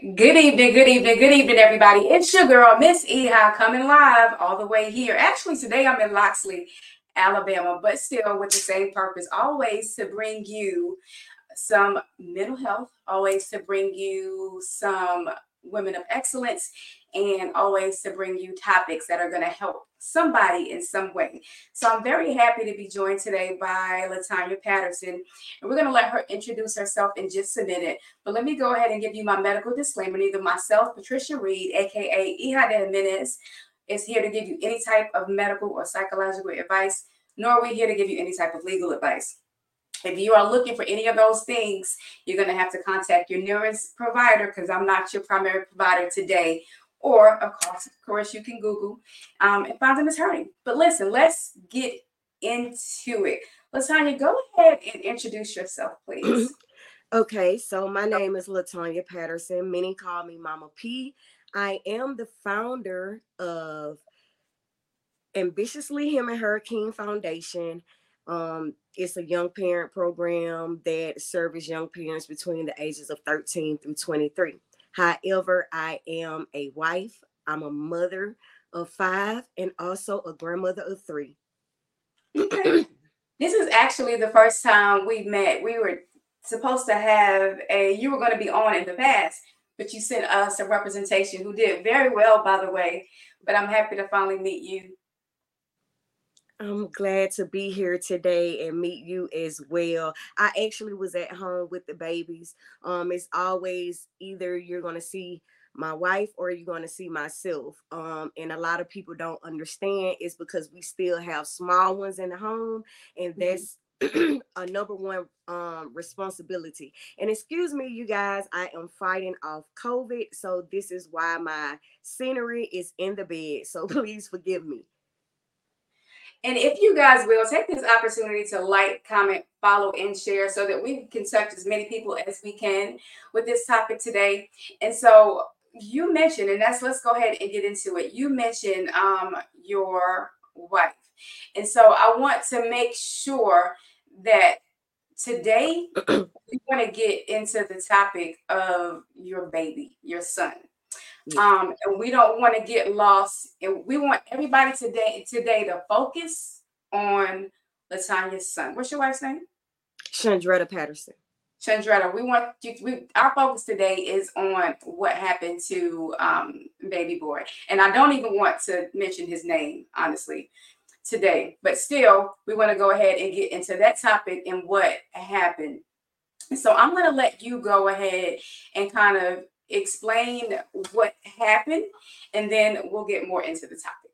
Good evening, good evening, good evening, everybody. It's your girl, Miss Eha, coming live all the way here. Actually, today I'm in Loxley, Alabama, but still with the same purpose, always to bring you some mental health, always to bring you some women of excellence, and always to bring you topics that are going to help somebody in some way. So I'm very happy to be joined today by Latonya Patterson, and we're going to let her introduce herself in just a minute. But let me go ahead and give you my medical disclaimer. Neither myself, Patricia Reed, aka Ihade Jimenez, is here to give you any type of medical or psychological advice, nor are we here to give you any type of legal advice. If you are looking for any of those things, you're going to have to contact your nearest provider because I'm not your primary provider today. Or, of course, of course, you can Google um, and find an attorney. But listen, let's get into it. Latonya, go ahead and introduce yourself, please. okay, so my name is Latonya Patterson. Many call me Mama P. I am the founder of Ambitiously Him and King Foundation. Um, it's a young parent program that serves young parents between the ages of 13 through 23. However, I am a wife, I'm a mother of five, and also a grandmother of three. this is actually the first time we met. We were supposed to have a, you were going to be on in the past, but you sent us a representation who did very well, by the way. But I'm happy to finally meet you I'm glad to be here today and meet you as well. I actually was at home with the babies. Um, it's always either you're gonna see my wife or you're going to see myself. Um, and a lot of people don't understand is because we still have small ones in the home, and mm-hmm. that's a number one um, responsibility. And excuse me, you guys, I am fighting off COVID, so this is why my scenery is in the bed. So please forgive me. And if you guys will take this opportunity to like, comment, follow, and share so that we can touch as many people as we can with this topic today. And so you mentioned, and that's let's go ahead and get into it. You mentioned um, your wife. And so I want to make sure that today we want to get into the topic of your baby, your son. Um, and we don't want to get lost. And we want everybody today today to focus on Latonya's son. What's your wife's name? Chandretta Patterson. Chandretta, we want you. We our focus today is on what happened to um, baby boy, and I don't even want to mention his name honestly today. But still, we want to go ahead and get into that topic and what happened. So I'm going to let you go ahead and kind of explain what happened, and then we'll get more into the topic.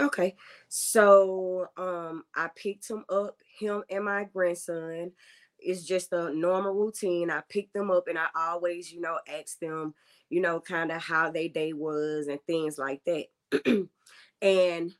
Okay. So um I picked him up, him and my grandson. It's just a normal routine. I picked them up and I always, you know, ask them, you know, kind of how their day was and things like that. and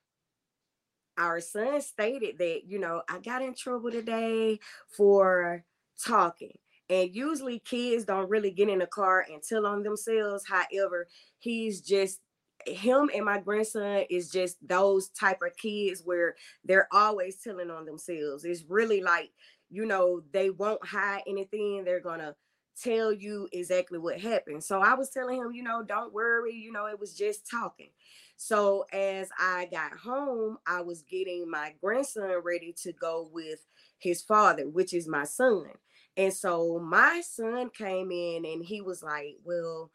our son stated that, you know, I got in trouble today for talking. And usually kids don't really get in the car and tell on themselves. However, he's just him and my grandson is just those type of kids where they're always telling on themselves. It's really like, you know, they won't hide anything. They're gonna tell you exactly what happened. So I was telling him, you know, don't worry, you know, it was just talking. So as I got home, I was getting my grandson ready to go with his father, which is my son. And so my son came in and he was like, Well,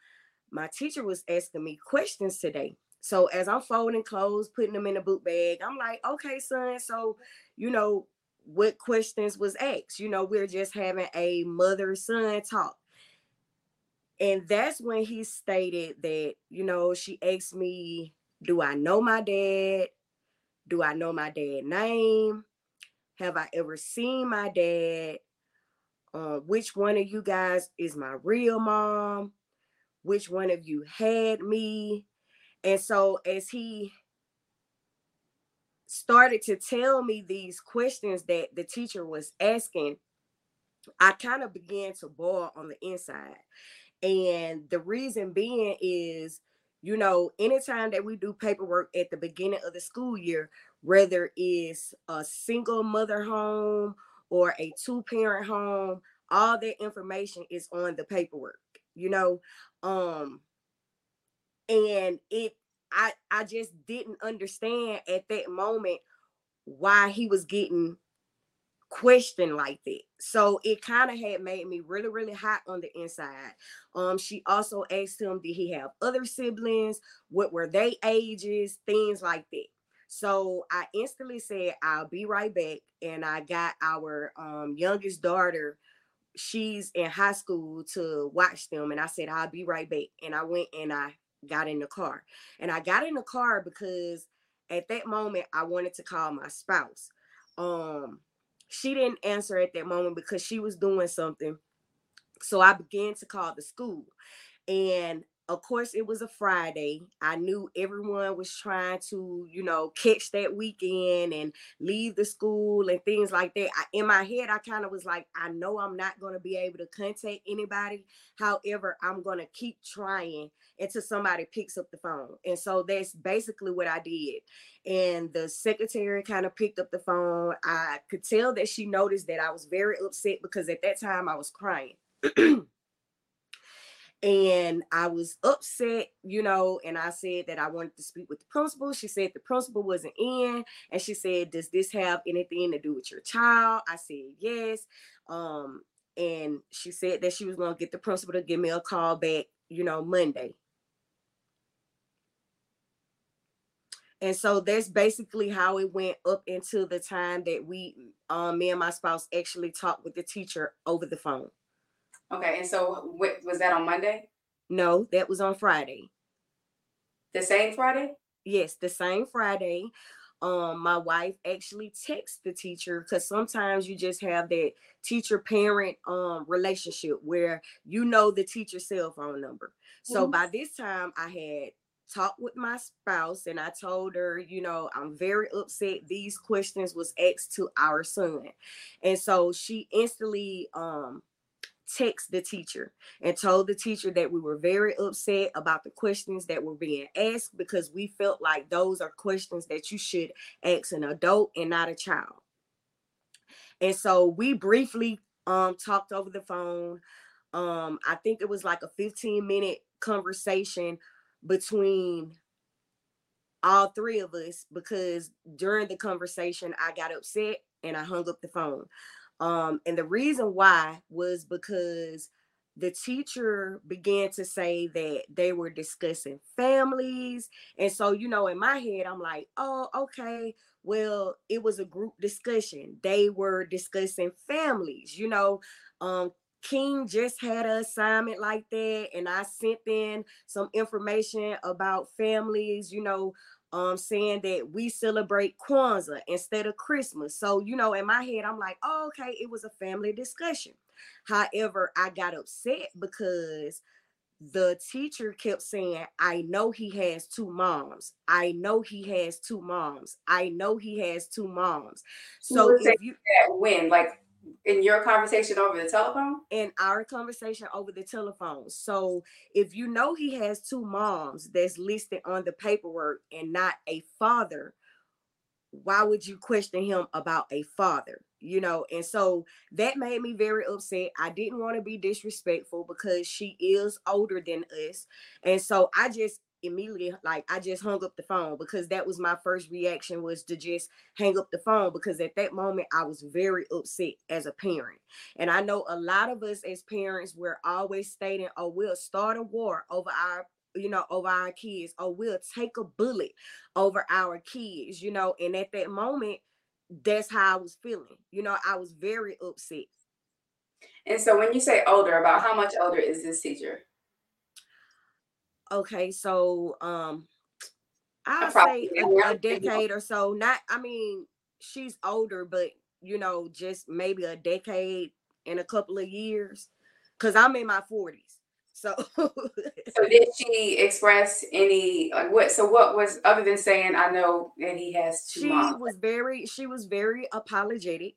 my teacher was asking me questions today. So as I'm folding clothes, putting them in a boot bag, I'm like, okay, son. So, you know, what questions was asked? You know, we're just having a mother-son talk. And that's when he stated that, you know, she asked me, do I know my dad? Do I know my dad name? Have I ever seen my dad? Uh, which one of you guys is my real mom, which one of you had me. And so as he started to tell me these questions that the teacher was asking, I kind of began to boil on the inside. And the reason being is, you know, anytime that we do paperwork at the beginning of the school year, whether it's a single mother home or a two parent home, all that information is on the paperwork. you know. Um and it I I just didn't understand at that moment why he was getting questioned like that. So it kind of had made me really, really hot on the inside. Um, she also asked him, did he have other siblings? What were they ages? Things like that. So I instantly said, I'll be right back. And I got our um, youngest daughter, she's in high school, to watch them. And I said, I'll be right back. And I went and I got in the car. And I got in the car because at that moment I wanted to call my spouse. Um, she didn't answer at that moment because she was doing something. So I began to call the school. And of course it was a friday. I knew everyone was trying to you know catch that weekend and leave the school and things like that. I, in my head i kind of was like i know i'm not going to be able to contact anybody. However i'm going to keep trying until somebody picks up the phone. And so that's basically what i did. And the secretary kind of picked up the phone. I could tell that she noticed that i was very upset because at that time i was crying and I was upset, you know, and I said that I wanted to speak with the principal. She said the principal wasn't in, and she said, "Does this have anything to do with your child?" I said, "Yes." Um, and she said that she was going to get the principal to give me a call back, you know, Monday. And so that's basically how it went up until the time that we, um, me and my spouse actually talked with the teacher over the phone. Okay, and so what, was that on Monday? No, that was on Friday. The same Friday? Yes, the same Friday. Um, my wife actually texts the teacher because sometimes you just have that teacher parent um relationship where you know the teacher's cell phone number. So mm-hmm. by this time I had talked with my spouse and I told her, you know, I'm very upset these questions was asked to our son. And so she instantly um text the teacher and told the teacher that we were very upset about the questions that were being asked because we felt like those are questions that you should ask an adult and not a child. And so we briefly um talked over the phone. Um I think it was like a 15 minute conversation between all three of us because during the conversation I got upset and I hung up the phone. Um, and the reason why was because the teacher began to say that they were discussing families. And so, you know, in my head, I'm like, oh, okay, well, it was a group discussion. They were discussing families, you know. Um, King just had an assignment like that, and I sent in some information about families, you know, um saying that we celebrate Kwanzaa instead of Christmas. So, you know, in my head, I'm like, oh, okay, it was a family discussion. However, I got upset because the teacher kept saying, I know he has two moms. I know he has two moms. I know he has two moms. So if you when like in your conversation over the telephone? In our conversation over the telephone. So if you know he has two moms that's listed on the paperwork and not a father, why would you question him about a father? You know, and so that made me very upset. I didn't want to be disrespectful because she is older than us. And so I just immediately like I just hung up the phone because that was my first reaction was to just hang up the phone because at that moment I was very upset as a parent. And I know a lot of us as parents we're always stating, "Oh, we'll start a war over our you know, over our kids, or we'll take a bullet over our kids, you know. And at that moment, that's how I was feeling. You know, I was very upset. And so when you say older, about how much older is this teacher? Okay, so um I'll say a, a decade or so. Not I mean, she's older, but you know, just maybe a decade in a couple of years. Cause I'm in my 40s. So So did she express any like what so what was other than saying I know that he has two she moms? was very she was very apologetic.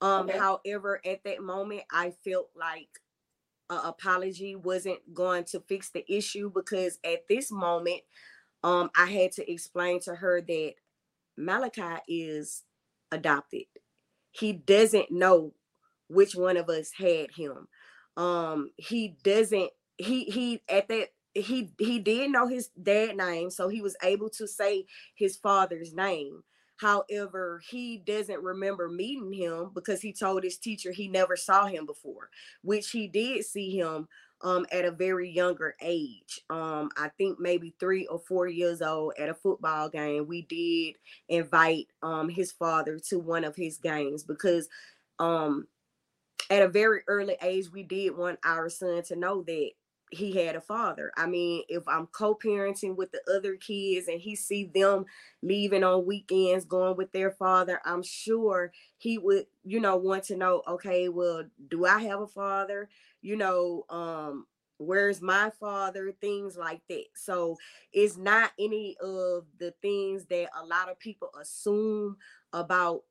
Um, okay. however, at that moment I felt like apology wasn't going to fix the issue because at this moment, um, I had to explain to her that Malachi is adopted. He doesn't know which one of us had him. Um, he doesn't he he at that he he did know his dad name, so he was able to say his father's name. However, he doesn't remember meeting him because he told his teacher he never saw him before, which he did see him um at a very younger age. Um, I think maybe three or four years old at a football game. We did invite um his father to one of his games because um at a very early age we did want our son to know that he had a father. I mean, if I'm co-parenting with the other kids and he see them leaving on weekends going with their father, I'm sure he would, you know, want to know, okay, well, do I have a father? You know, um where's my father things like that so it's not any of the things that a lot of people assume about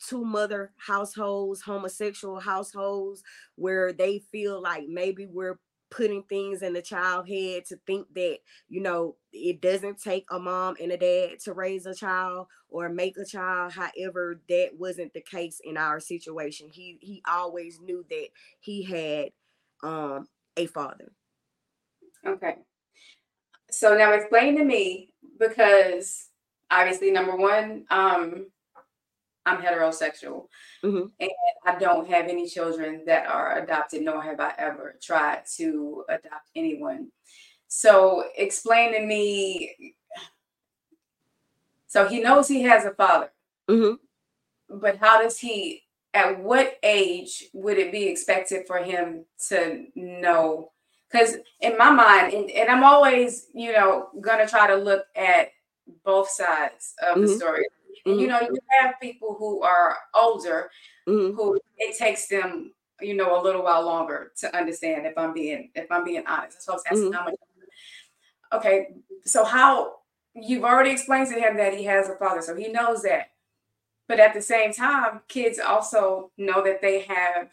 two mother households homosexual households where they feel like maybe we're putting things in the child head to think that you know it doesn't take a mom and a dad to raise a child or make a child. However that wasn't the case in our situation. He he always knew that he had um a father. Okay. So now explain to me because obviously number one um I'm heterosexual mm-hmm. and I don't have any children that are adopted, nor have I ever tried to adopt anyone. So explain to me. So he knows he has a father, mm-hmm. but how does he? At what age would it be expected for him to know? Because in my mind, and, and I'm always, you know, gonna try to look at both sides of mm-hmm. the story Mm-hmm. You know, you have people who are older mm-hmm. who it takes them, you know, a little while longer to understand if I'm being if I'm being honest. So I was asking mm-hmm. how much okay, so how you've already explained to him that he has a father, so he knows that. But at the same time, kids also know that they have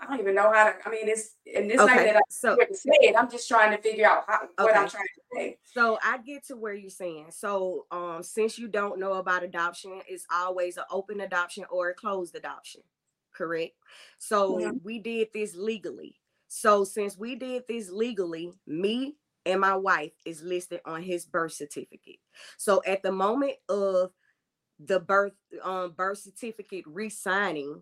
I don't even know how to. I mean, it's and this okay. that I so, say it. I'm just trying to figure out how, what okay. I'm trying to say. So I get to where you're saying. So um, since you don't know about adoption, it's always an open adoption or a closed adoption, correct? So mm-hmm. we did this legally. So since we did this legally, me and my wife is listed on his birth certificate. So at the moment of the birth um birth certificate re-signing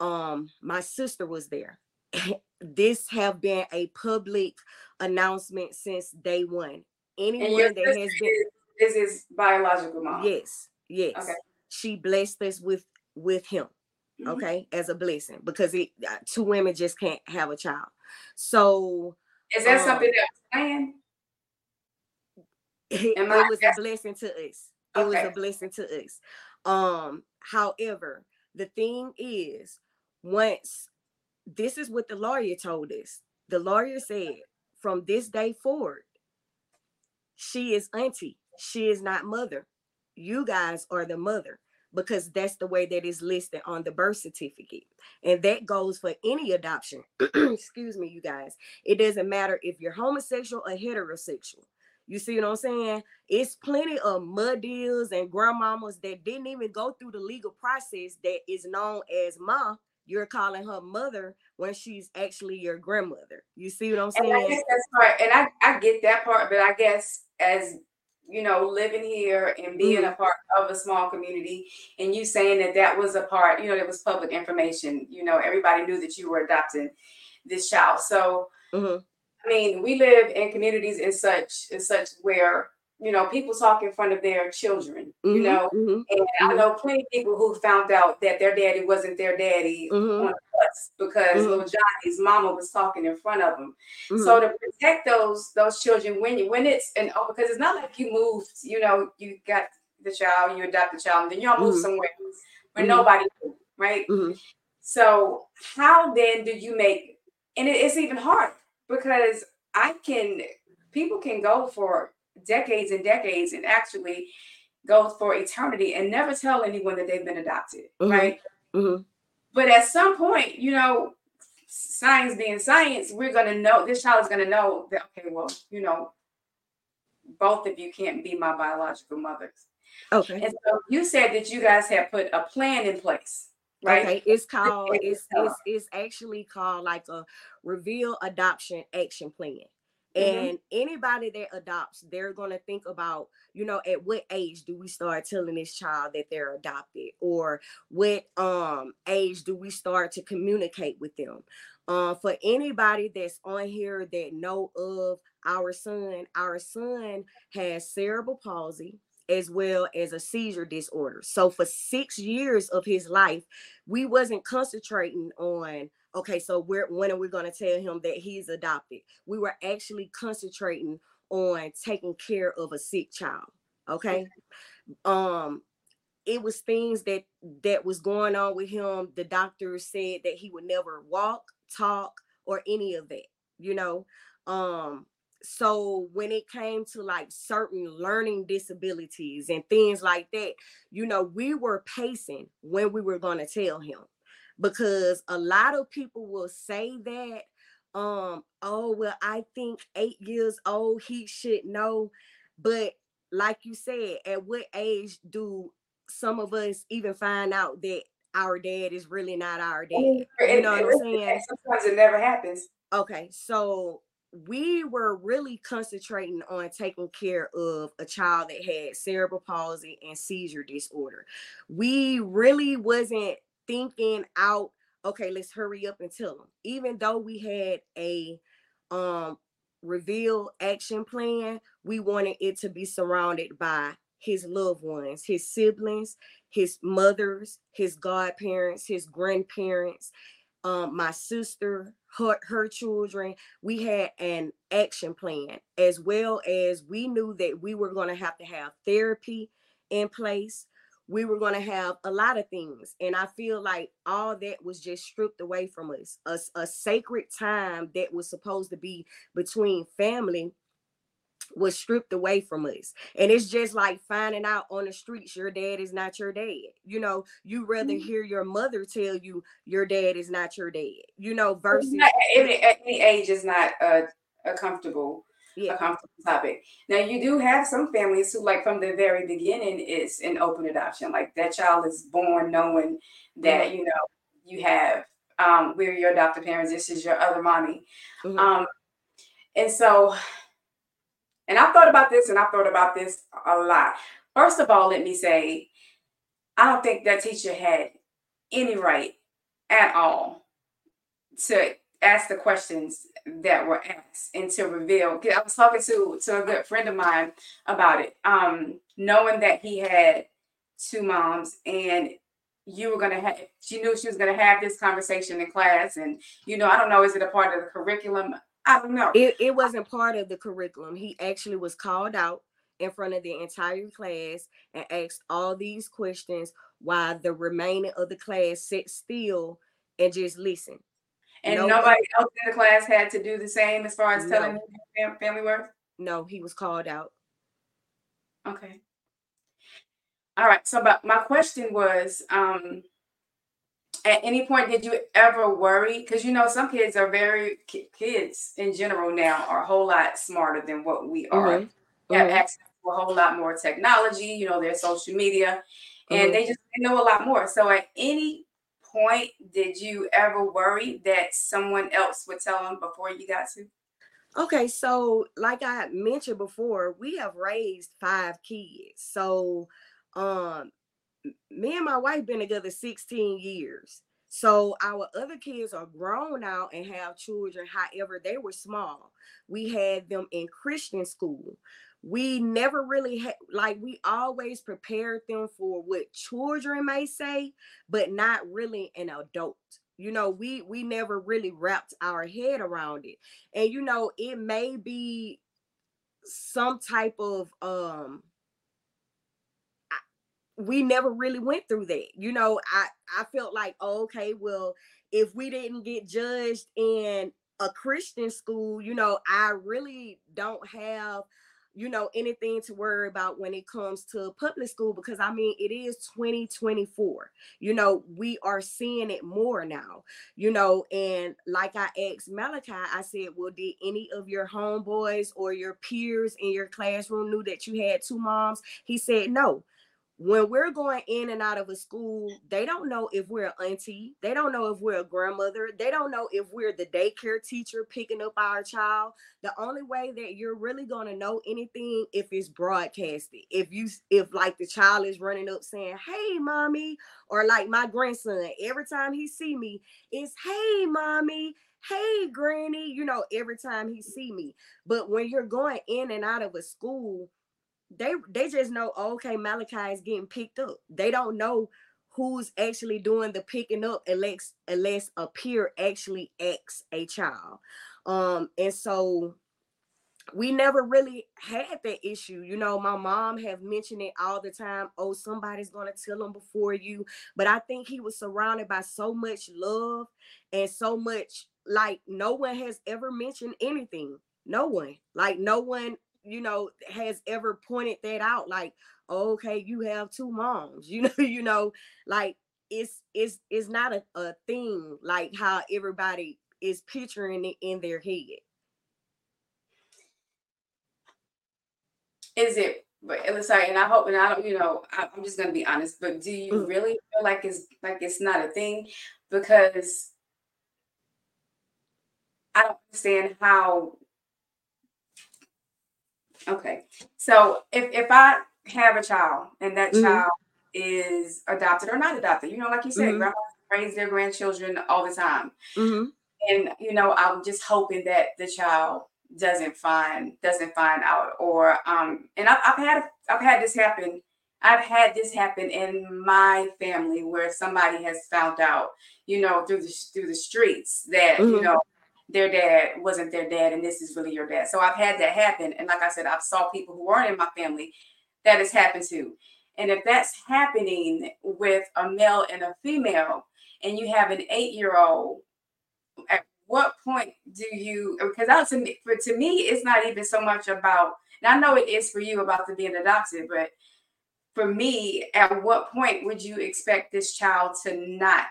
um my sister was there. This have been a public announcement since day one. Anyone that has been this is biological mom? Yes yes. Okay. she blessed us with with him mm-hmm. okay as a blessing because it uh, two women just can't have a child. So is that um, something that was planned? It, it was a blessing to us. It okay. was a blessing to us. Um however the thing is once this is what the lawyer told us. The lawyer said, from this day forward, she is auntie. She is not mother. You guys are the mother because that's the way that is listed on the birth certificate. And that goes for any adoption. Excuse me, you guys. It doesn't matter if you're homosexual or heterosexual. You see what I'm saying? It's plenty of mud deals and grandmamas that didn't even go through the legal process that is known as ma you're calling her mother when she's actually your grandmother. You see what I'm saying? And I guess that's part, and I, I get that part, but I guess as you know, living here and being mm-hmm. a part of a small community, and you saying that that was a part, you know, that was public information. You know, everybody knew that you were adopting this child. So, mm-hmm. I mean, we live in communities in such in such where you know, people talk in front of their children, mm-hmm, you know, mm-hmm, and mm-hmm. I know plenty of people who found out that their daddy wasn't their daddy mm-hmm. on bus because mm-hmm. little Johnny's mama was talking in front of them. So mm-hmm. to protect those those children when you when it's and oh, because it's not like you moved, you know, you got the child, you adopt the child, and then y'all move somewhere where nobody knew, right? So how then do you make and it, it's even hard because I can people can go for decades and decades and actually go for eternity and never tell anyone that they've been adopted, mm-hmm. right? Mm-hmm. But at some point, you know, science being science, we're going to know this child is going to know that, okay, well, you know, both of you can't be my biological mothers. Okay. And so you said that you guys have put a plan in place. right? Okay, it's called it's it's it's actually called like a reveal adoption action plan. Mm-hmm. And anybody that adopts, they're going to think about, you know, at what age do we start telling this child that they're adopted, or what um age do we start to communicate with them? Uh, for anybody that's on here that know of our son, our son has cerebral palsy as well as a seizure disorder. So for six years of his life, we wasn't concentrating on okay, so when are we going to tell him that he's adopted? We were actually concentrating on taking care of a sick child. Okay. Um, it was things that that was going on with him. The doctor said that he would never walk, talk, or any of that, you know. Um, so when it came to like certain learning disabilities and things like that, you know, we were pacing when we were going to tell him because a lot of people will say that um oh well i think eight years old he should know but like you said at what age do some of us even find out that our dad is really not our dad? you know what i'm saying? Sometimes it never happens. Okay so we were really concentrating on taking care of a child that had cerebral palsy and seizure disorder. We really wasn't thinking out, okay, let's hurry up and tell them. Even though we had a um reveal action plan, we wanted it to be surrounded by his loved ones, his siblings, his mothers, his godparents, his grandparents, um, my sister, her, her children. We had an action plan as well as we knew that we were going to have to have therapy in place we were going to have a lot of things. And I feel like all that was just stripped away from us. A, a sacred time that was supposed to be between family was stripped away from us. And it's just like finding out on the streets your dad is not your dad. You know, you rather mm-hmm. hear your mother tell you your dad is not your dad, you know, versus at any, any age is not uh, a comfortable yeah. a comfortable topic. Now you do have some families who, like from the very beginning, is an open adoption. Like that child is born knowing that mm-hmm. you know you have um, we're your adopted parents. This is your other mommy, mm-hmm. um, and so. And I've thought about this, and I've thought about this a lot. First of all, let me say, I don't think that teacher had any right at all to ask the questions that were asked and to reveal. I was talking to to a good friend of mine about it, um, knowing that he had two moms and you were gonna have she knew she was gonna have this conversation in class and you know i don't know is it a part of the curriculum? I don't know. It, it wasn't part of the curriculum. He actually was called out in front of the entire class and asked all these questions while the remaining of the class sat still and just listened and no, nobody else in the class had to do the same as far as no. telling family work? No, he was called out. Okay. All right. So, but my question was, um, at any point did you ever worry? Because you know some kids are very kids in general now are a whole lot smarter than what we are. Mm-hmm. Have mm-hmm. access to a whole lot more technology. You know, their social media, and mm-hmm. they just know a lot more. So, at any point did you ever worry that someone else would tell them before you got to? Okay, so like I mentioned before, we have raised five kids. So um me and my wife been together 16 years. So our other kids are grown out and have children. However, they were small. We had them in Christian school we never really like we always prepared them for what children may say but not really an adult. You know we we never really wrapped our head around it. And you know it may be some type of um we never really went through that. You know i i felt like oh, okay well if we didn't get judged in a christian school you know i really don't have you know anything to worry about when it comes to public school because I mean it is 2024. You know, we are seeing it more now, you know, and like I asked Malachi, I said, Well, did any of your homeboys or your peers in your classroom knew that you had two moms? He said no. When we're going in and out of a school, they don't know if we're an auntie. They don't know if we're a grandmother. They don't know if we're the daycare teacher picking up our child. The only way that you're really going to know anything if it's broadcasted. If you if like the child is running up saying, "Hey, mommy," or like my grandson, every time he see me, is "Hey, mommy." Hey, granny, you know, every time he see me. But when you're going in and out of a school, they they just know oh, okay malachi is getting picked up. They don't know who's actually doing the picking up unless unless a peer actually acts a child. Um and so we never really had that issue. You know my mom have mentioned it all the time. Oh somebody's to tell them before you. But i think he was surrounded by so much love and so much like no one has ever mentioned anything. No one. Like no one you know has ever pointed that out like okay you have two moms you know you know like it's it's it's not a, a thing like how everybody is picturing it in their head is it but sorry and i hope and i don't you know I, am just gonna be honest but do you mm. really feel like it's like it's not a thing because i don't understand how Okay. So if if I have a child and that mm-hmm. child is adopted or not adopted, you know, like you said, mm-hmm. grandmas raise their grandchildren all the time. Mm-hmm. And you know, I'm just hoping that the child doesn't find doesn't find out or um and I've, I've had I've had this happen I've had this happen in my family where somebody has found out, you know, through the through the streets that mm-hmm. you know their dad wasn't their dad and this is really your dad. So I've had that happen. And like I said, I've saw people who aren't in my family that has happened to. And if that's happening with a male and a female, and you have an eight-year-old, at what point do you? Because that to me, for to me, it's not even so much about. And I know it is for you about the being adopted, but for me, at what point would you expect this child to not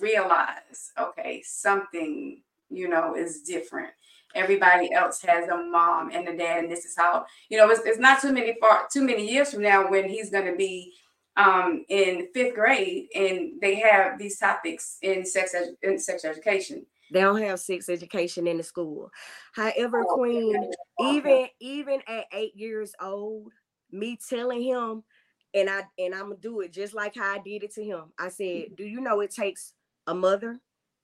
realize, okay, something you know, is different. Everybody else has a mom and a dad, and this is how you know. It's, it's not too many far too many years from now when he's going to be um, in fifth grade, and they have these topics in sex ed- in sex education. They don't have sex education in the school. However, oh, Queen, even even at eight years old, me telling him, and I and I'm gonna do it just like how I did it to him. I said, "Do you know it takes a mother,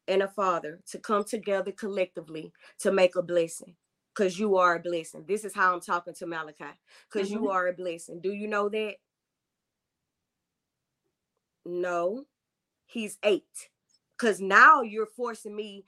and a father to come together collectively to make a blessing because you are a blessing. This is how I'm talking to Malachi because mm-hmm. you are a blessing. Do you know that? No, he's eight. Because now you're forcing me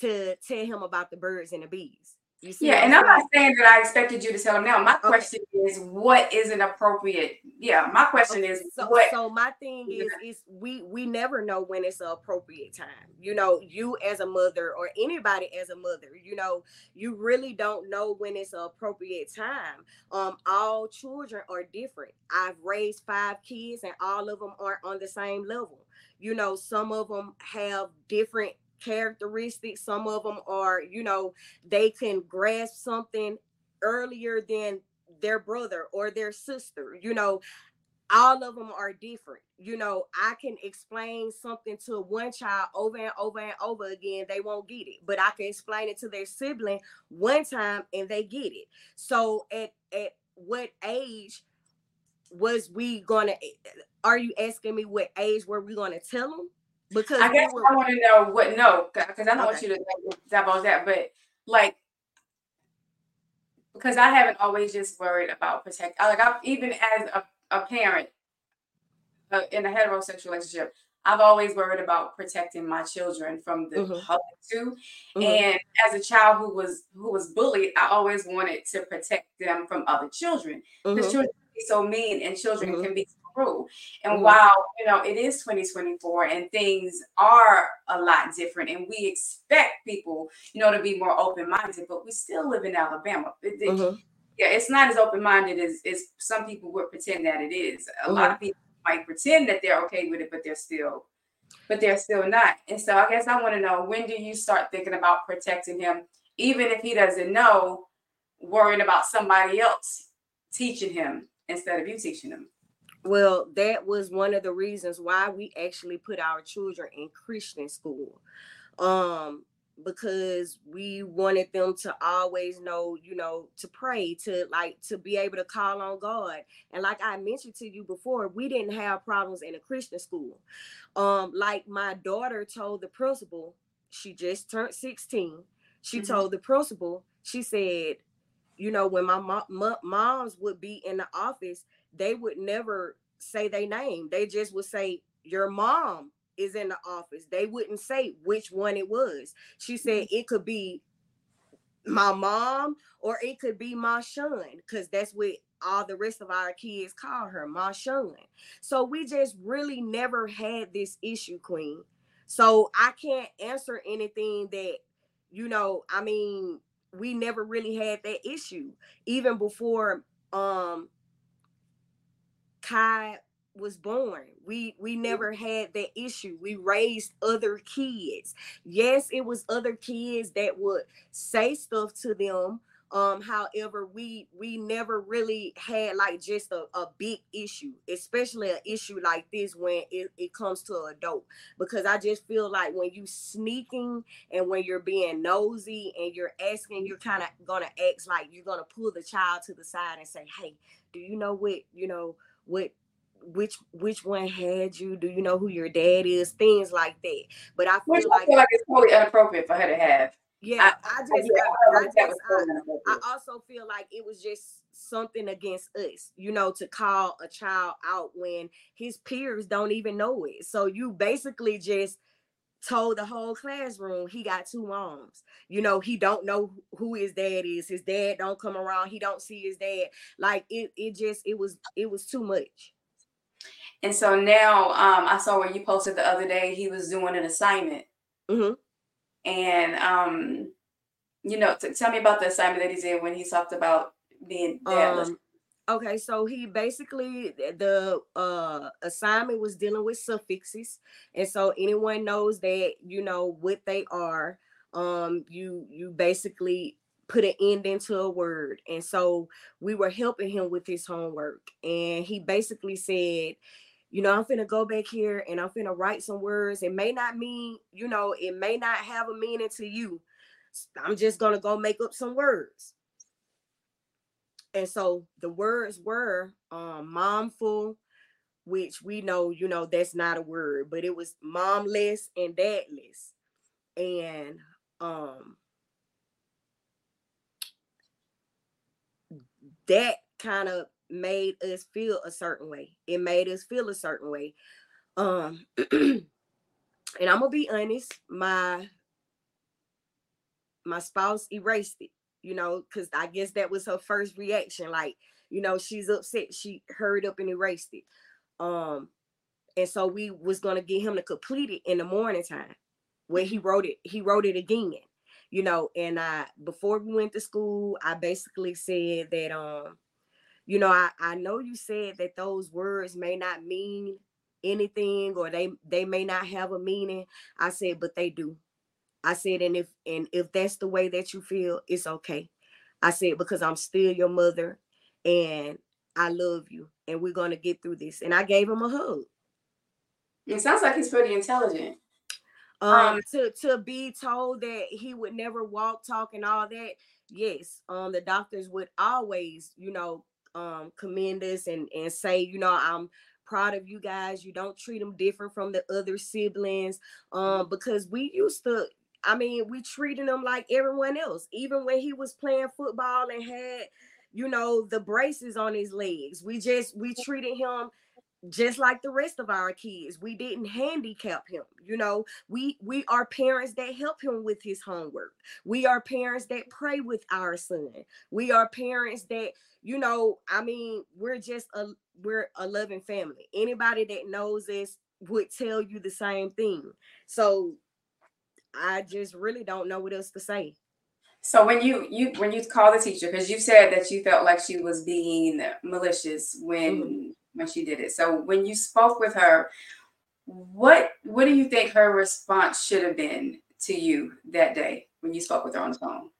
to tell him about the birds and the bees yeah, and I'm not saying that I expected you to tell him now. My okay. question is, what is an appropriate? Yeah, my question okay. is, so, what? So my thing is, is we we never know when it's an appropriate time. You know, you as a mother or anybody as a mother, you know, you really don't know when it's an appropriate time. Um, all children are different. I've raised five kids, and all of them aren't on the same level. You know, some of them have different characteristics. Some of them are, you know, they can grasp something earlier than their brother or their sister. You know, all of them are different. You know, I can explain something to one child over and over and over again, they won't get it. But I can explain it to their sibling one time and they get it. So at at what age was we gonna eh, eh, are you asking me what age were we gonna tell them? Because I guess were, I want to know what no, because I don't okay. want you to divulge that, but like because I haven't always just worried about protect. Like I've even as a, a parent uh, in a heterosexual relationship, I've always worried about protecting my children from the mm-hmm. public too. Mm-hmm. And as a child who was who was bullied, I always wanted to protect them from other children. Mm-hmm. The children can be so mean, and children mm-hmm. can be And mm-hmm. while you know it is 2024 and things are a lot different, and we expect people, you know, to be more open-minded, but we still live in Alabama. It, it, mm-hmm. Yeah, it's not as open-minded as, as some people would pretend that it is. A mm-hmm. lot of people might pretend that they're okay with it, but they're still but they're still not. And so I guess I want to know when do you start thinking about protecting him, even if he doesn't know, worrying about somebody else teaching him instead of you teaching him? Well, that was one of the reasons why we actually put our children in Christian school. Um, because we wanted them to always know, you know, to pray, to like to be able to call on God. And like I mentioned to you before, we didn't have problems in a Christian school. Um, like my daughter told the principal, she just turned 16. She mm-hmm. told the principal, she said, you know, when my mom, moms would be in the office, they would never say their name. They just would say, Your mom is in the office. They wouldn't say which one it was. She said mm-hmm. it could be my mom or it could be my son, because that's what all the rest of our kids call her, my son. So we just really never had this issue, Queen. So I can't answer anything that, you know, I mean, we never really had that issue. Even before um Kai was born. We we never had that issue. We raised other kids. Yes, it was other kids that would say stuff to them. Um, however, we we never really had like just a, a big issue, especially an issue like this when it, it comes to adult. Because I just feel like when you sneaking and when you're being nosy and you're asking, you're kind of gonna act like you're gonna pull the child to the side and say, Hey, do you know what you know what which which one had you? Do you know who your dad is? Things like that. But I feel, which like, I feel like it's totally inappropriate for her to have. Yeah, I, I just, I, I, just I, also feel like it was just something against us, you know, to call a child out when his peers don't even know it. So you basically just told the whole classroom he got two moms. You know, he don't know who his dad is. His dad don't come around. He don't see his dad. Like it, it just, it was, it was too much. And so now um, I saw where you posted the other day he was doing an assignment. Mm-hmm. And um, you know, t- tell me about the assignment that he did when he talked about being dadless. Um, okay, so he basically the uh assignment was dealing with suffixes, and so anyone knows that you know what they are. Um, you you basically put an end into a word, and so we were helping him with his homework, and he basically said you know, I'm finna go back here and I'm finna write some words. It may not mean, you know, it may not have a meaning to you. I'm just gonna go make up some words. And so the words were um momful, which we know, you know, that's not a word, but it was momless and dadless. And um that kind of made us feel a certain way. It made us feel a certain way. Um and I'm gonna be honest, my my spouse erased it, you know, because I guess that was her first reaction. Like, you know, she's upset. She hurried up and erased it. Um, and so we was gonna get him to complete it in the morning time where he wrote it, he wrote it again, you know, and I before we went to school, I basically said that um you know, I, I know you said that those words may not mean anything or they they may not have a meaning. I said, but they do. I said, and if and if that's the way that you feel, it's okay. I said, because I'm still your mother and I love you and we're gonna get through this. And I gave him a hug. It sounds like he's pretty intelligent. Um, um to to be told that he would never walk, talk, and all that, yes. Um, the doctors would always, you know, um, commend us and and say, you know, I'm proud of you guys. You don't treat them different from the other siblings, um, because we used to. I mean, we treated him like everyone else. Even when he was playing football and had, you know, the braces on his legs, we just we treated him just like the rest of our kids we didn't handicap him you know we we are parents that help him with his homework we are parents that pray with our son we are parents that you know, I mean, we're just a we're a loving family. Anybody that knows us would tell you the same thing. So I just really don't know what else to say. So when you you when you call the teacher, because you said that you felt like she was being malicious when mm-hmm. when she did it. So when you spoke with her, what what do you think her response should have been to you that day when you spoke with her on the phone?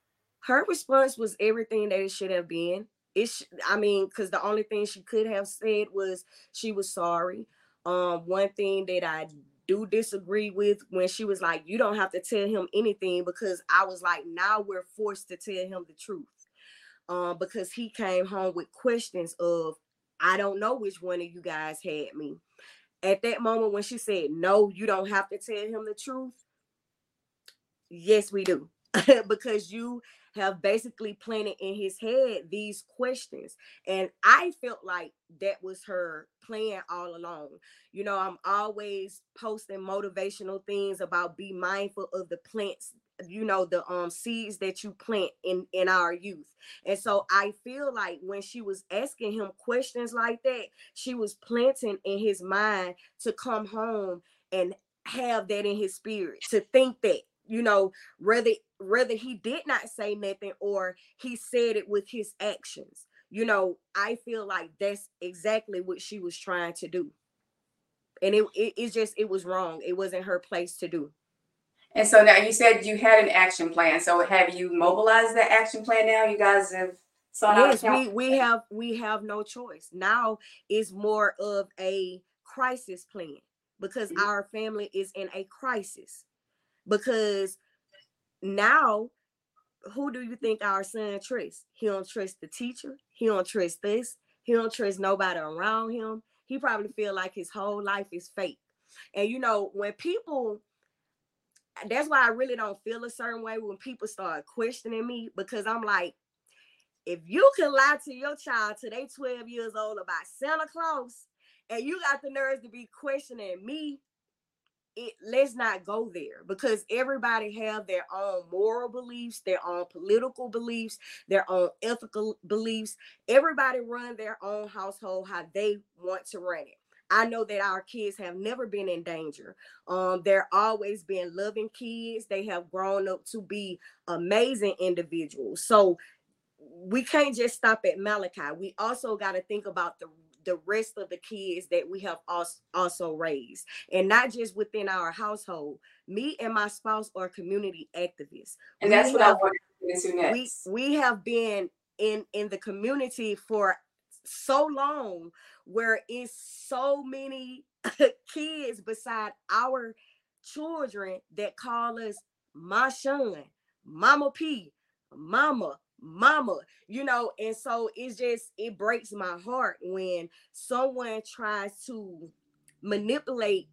Her response was everything that it should have been It it's I mean, because the only thing she could have said was she was sorry. Um, one thing that I do disagree with when she was like, you don't have to tell him anything because I was like, now we're forced to tell him the truth. Um, because he came home with questions of, I don't know which one of you guys had me. At that moment when she said, No, you don't have to tell him the truth. Yes, we do. because you have basically planted in his head these questions. And I felt like that was her plan all along. You know, I'm always posting motivational things about be mindful of the plants you know the um seeds that you plant in in our youth and so i feel like when she was asking him questions like that she was planting in his mind to come home and have that in his spirit to think that you know whether whether he did not say nothing or he said it with his actions. You know i feel like that's exactly what she was trying to do. And it, it, it just it was wrong. It wasn't her place to do. And so now you said you had an action plan. So have you mobilized that action plan now? You guys have yes we we have we have no choice. Now it's more of a crisis plan because mm-hmm. our family is in a crisis because now who do you think our son trusts? He don't trust the teacher. He don't trust this. He don't trust nobody around him. He probably feel like his whole life is fake. And you know, when people that's why I really don't feel a certain way when people start questioning me because I'm like, if you can lie to your child till they 12 years old about Santa Claus, and you got the nerves to be questioning me it let's not go there because everybody have their own moral beliefs their own political beliefs their own ethical beliefs everybody run their own household how they want to run it I know that our kids have never been in danger. Um, they're always been loving kids. They have grown up to be amazing individuals. So we can't just stop at Malachi. We also got to think about the the rest of the kids that we have also raised and not just within our household me and my spouse are community activists and that's we what have, i want to get next. we we have been in in the community for so long where it's so many kids beside our children that call us my son mama p mama mama you know and so it's just it breaks my heart when someone tries to manipulate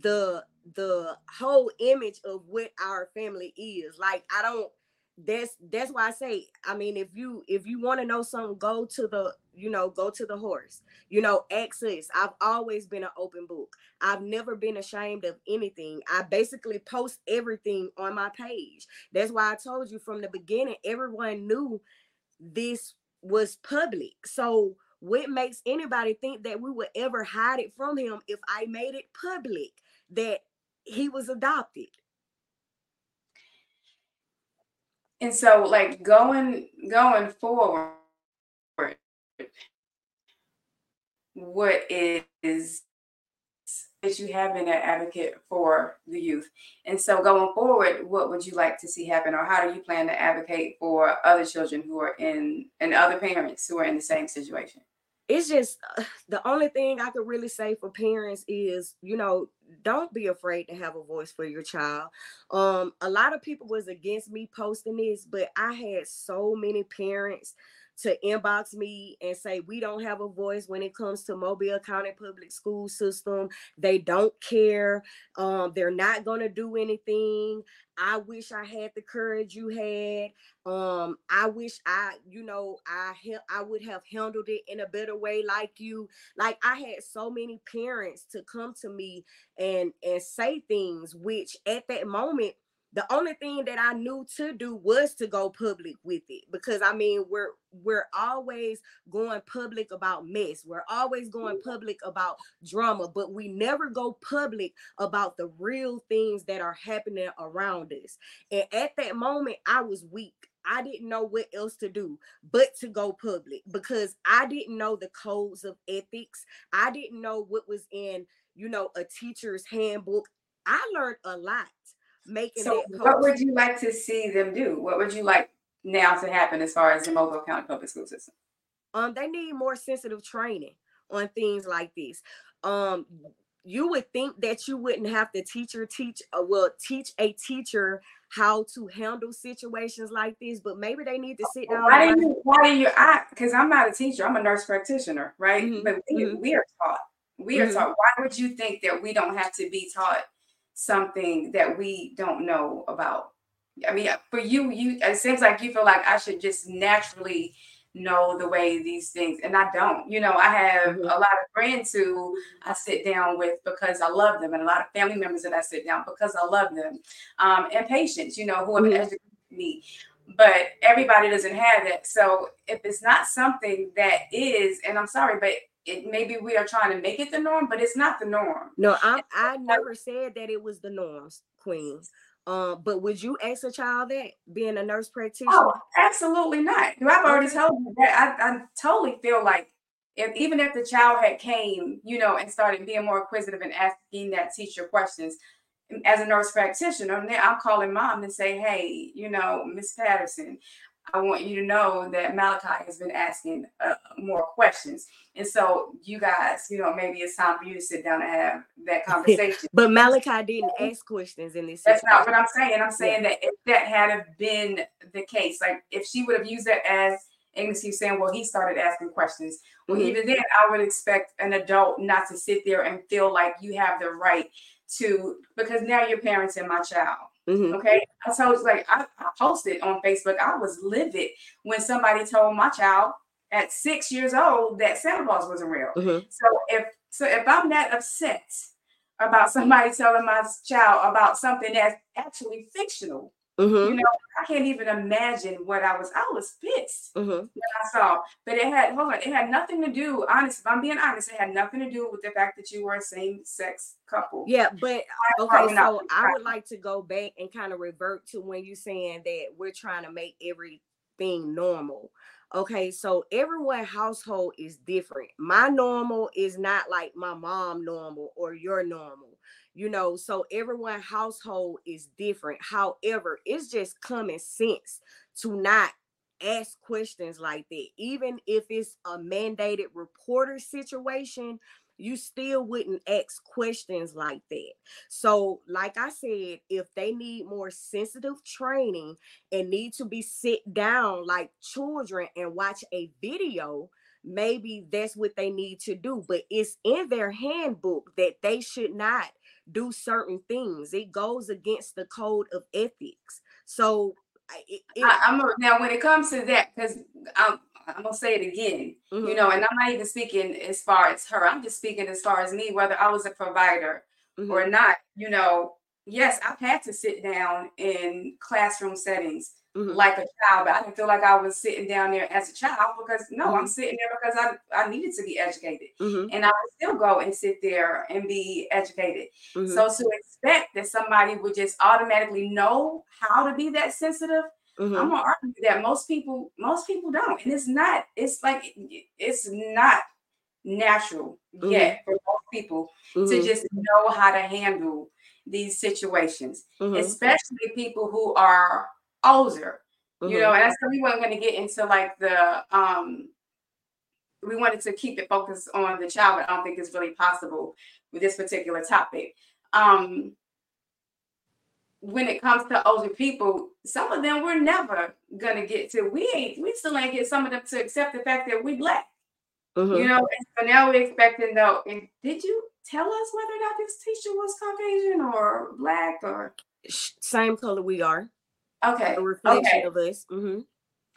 the the whole image of what our family is. Like i don't that's that's why I say, I mean, if you if you want to know something, go to the you know go to the horse. You know, access. I've always been an open book. I've never been ashamed of anything. I basically post everything on my page. That's why I told you from the beginning. Everyone knew this was public. So what makes anybody think that we would ever hide it from him if I made it public that he was adopted? And so like going going forward, what is that you have been an advocate for the youth. And so going forward, what would you like to see happen or how do you plan to advocate for other children who are in and other parents who are in the same situation? It's just uh, the only thing I could really say for parents is, you know, don't be afraid to have a voice for your child. Um, a lot of people was against me posting this, but I had so many parents to inbox me and say we don't have a voice when it comes to Mobile County public school system. They don't care. Um, they're not gonna do anything. I wish I had the courage you had. Um, I wish I, you know, I I would have handled it in a better way like you. Like I had so many parents to come to me and and say things which at that moment the only thing that I knew to do was to go public with it because I mean we're we're always going public about mess. We're always going public about drama, but we never go public about the real things that are happening around us. And at that moment I was weak. I didn't know what else to do but to go public because I didn't know the codes of ethics. I didn't know what was in, you know, a teacher's handbook. I learned a lot making so what would you like to see them do what would you like now to happen as far as the mobile county public school system Um, they need more sensitive training on things like this. Um, you would think that you wouldn't have to teacher teach uh, well teach a teacher how to handle situations like this but maybe they need to sit down why do you why do you i because i'm not a teacher i'm a nurse practitioner right mm-hmm. but we, mm-hmm. we, are taught we are mm-hmm. taught why would you think that we don't have to be taught something that we don't know about i mean for you you it seems like you feel like i should just naturally know the way these things and I don't. You know, I have mm-hmm. a lot of friends who I sit down with because I love them and a lot of family members that I sit down because I love them. Um, and patients, you know, who have mm-hmm. educated me. But everybody doesn't have that. So if it's not something that is, and I'm sorry, but it maybe we are trying to make it the norm, but it's not the norm. No, I I never said that it was the norms, Queen. Um, but would you ask a child that being a nurse practitioner? Oh, absolutely not. I've already told you that I, I totally feel like if even if the child had came, you know, and started being more inquisitive and asking that teacher questions, as a nurse practitioner, I'm calling mom and say, hey, you know, Miss Patterson, I want you to know that Malachi has been asking uh, more questions. And so, you guys, you know, maybe it's time for you to sit down and have that conversation. but Malachi didn't ask questions in this. That's situation. not what I'm saying. I'm saying yeah. that if that had have been the case, like if she would have used that as Agnes keeps saying, well, he started asking questions. Well, mm-hmm. even then, I would expect an adult not to sit there and feel like you have the right to, because now you're parenting my child. Mm-hmm. Okay. So it's like I, I, posted on Facebook. I was livid when somebody told my child at six years old that Santa Claus wasn't real. Mm-hmm. So if so if I'm that upset about somebody telling my child about something that's actually fictional, Mm-hmm. You know, I can't even imagine what I was. I was pissed mm-hmm. when I saw, but it had hold on, it had nothing to do. Honest, if I'm being honest, it had nothing to do with the fact that you were a same-sex couple. Yeah, but okay, so I would like to go back and kind of revert to when you saying that we're trying to make everything normal. Okay, so everyone household is different. My normal is not like my mom normal or your normal you know so everyone household is different however it's just common sense to not ask questions like that even if it's a mandated reporter situation you still wouldn't ask questions like that. So, like I said, if they need more sensitive training and need to be sit down like children and watch a video, maybe that's what they need to do. But it's in their handbook that they should not do certain things. It goes against the code of ethics. So it, it, I, am now when it comes to that, because I'm I'm gonna say it again, mm-hmm. you know, and I'm not even speaking as far as her. I'm just speaking as far as me, whether I was a provider mm-hmm. or not. You know, yes, I've had to sit down in classroom settings mm-hmm. like a child, but I didn't feel like I was sitting down there as a child because no, mm-hmm. I'm sitting there because I, I needed to be educated. Mm-hmm. And I would still go and sit there and be educated. Mm-hmm. So to expect that somebody would just automatically know how to be that sensitive. Mm-hmm. I'm gonna argue that most people, most people don't, and it's not. It's like it's not natural mm-hmm. yet for most people to just know how to handle these situations, especially people who are older, mm-hmm. you know, and that's how we weren't going to get into like the um we wanted to keep it focused on the child, but I don't think it's really possible with this particular topic. Um when it comes to older people, some of them we're never gonna get to. We ain't we still ain't get some of them to accept the fact that we black. Mm-hmm. You know, and so now we're expecting though, and did you tell us whether or not this teacher was Caucasian or black or same color we are? Okay. A reflection okay. of us. Mm-hmm.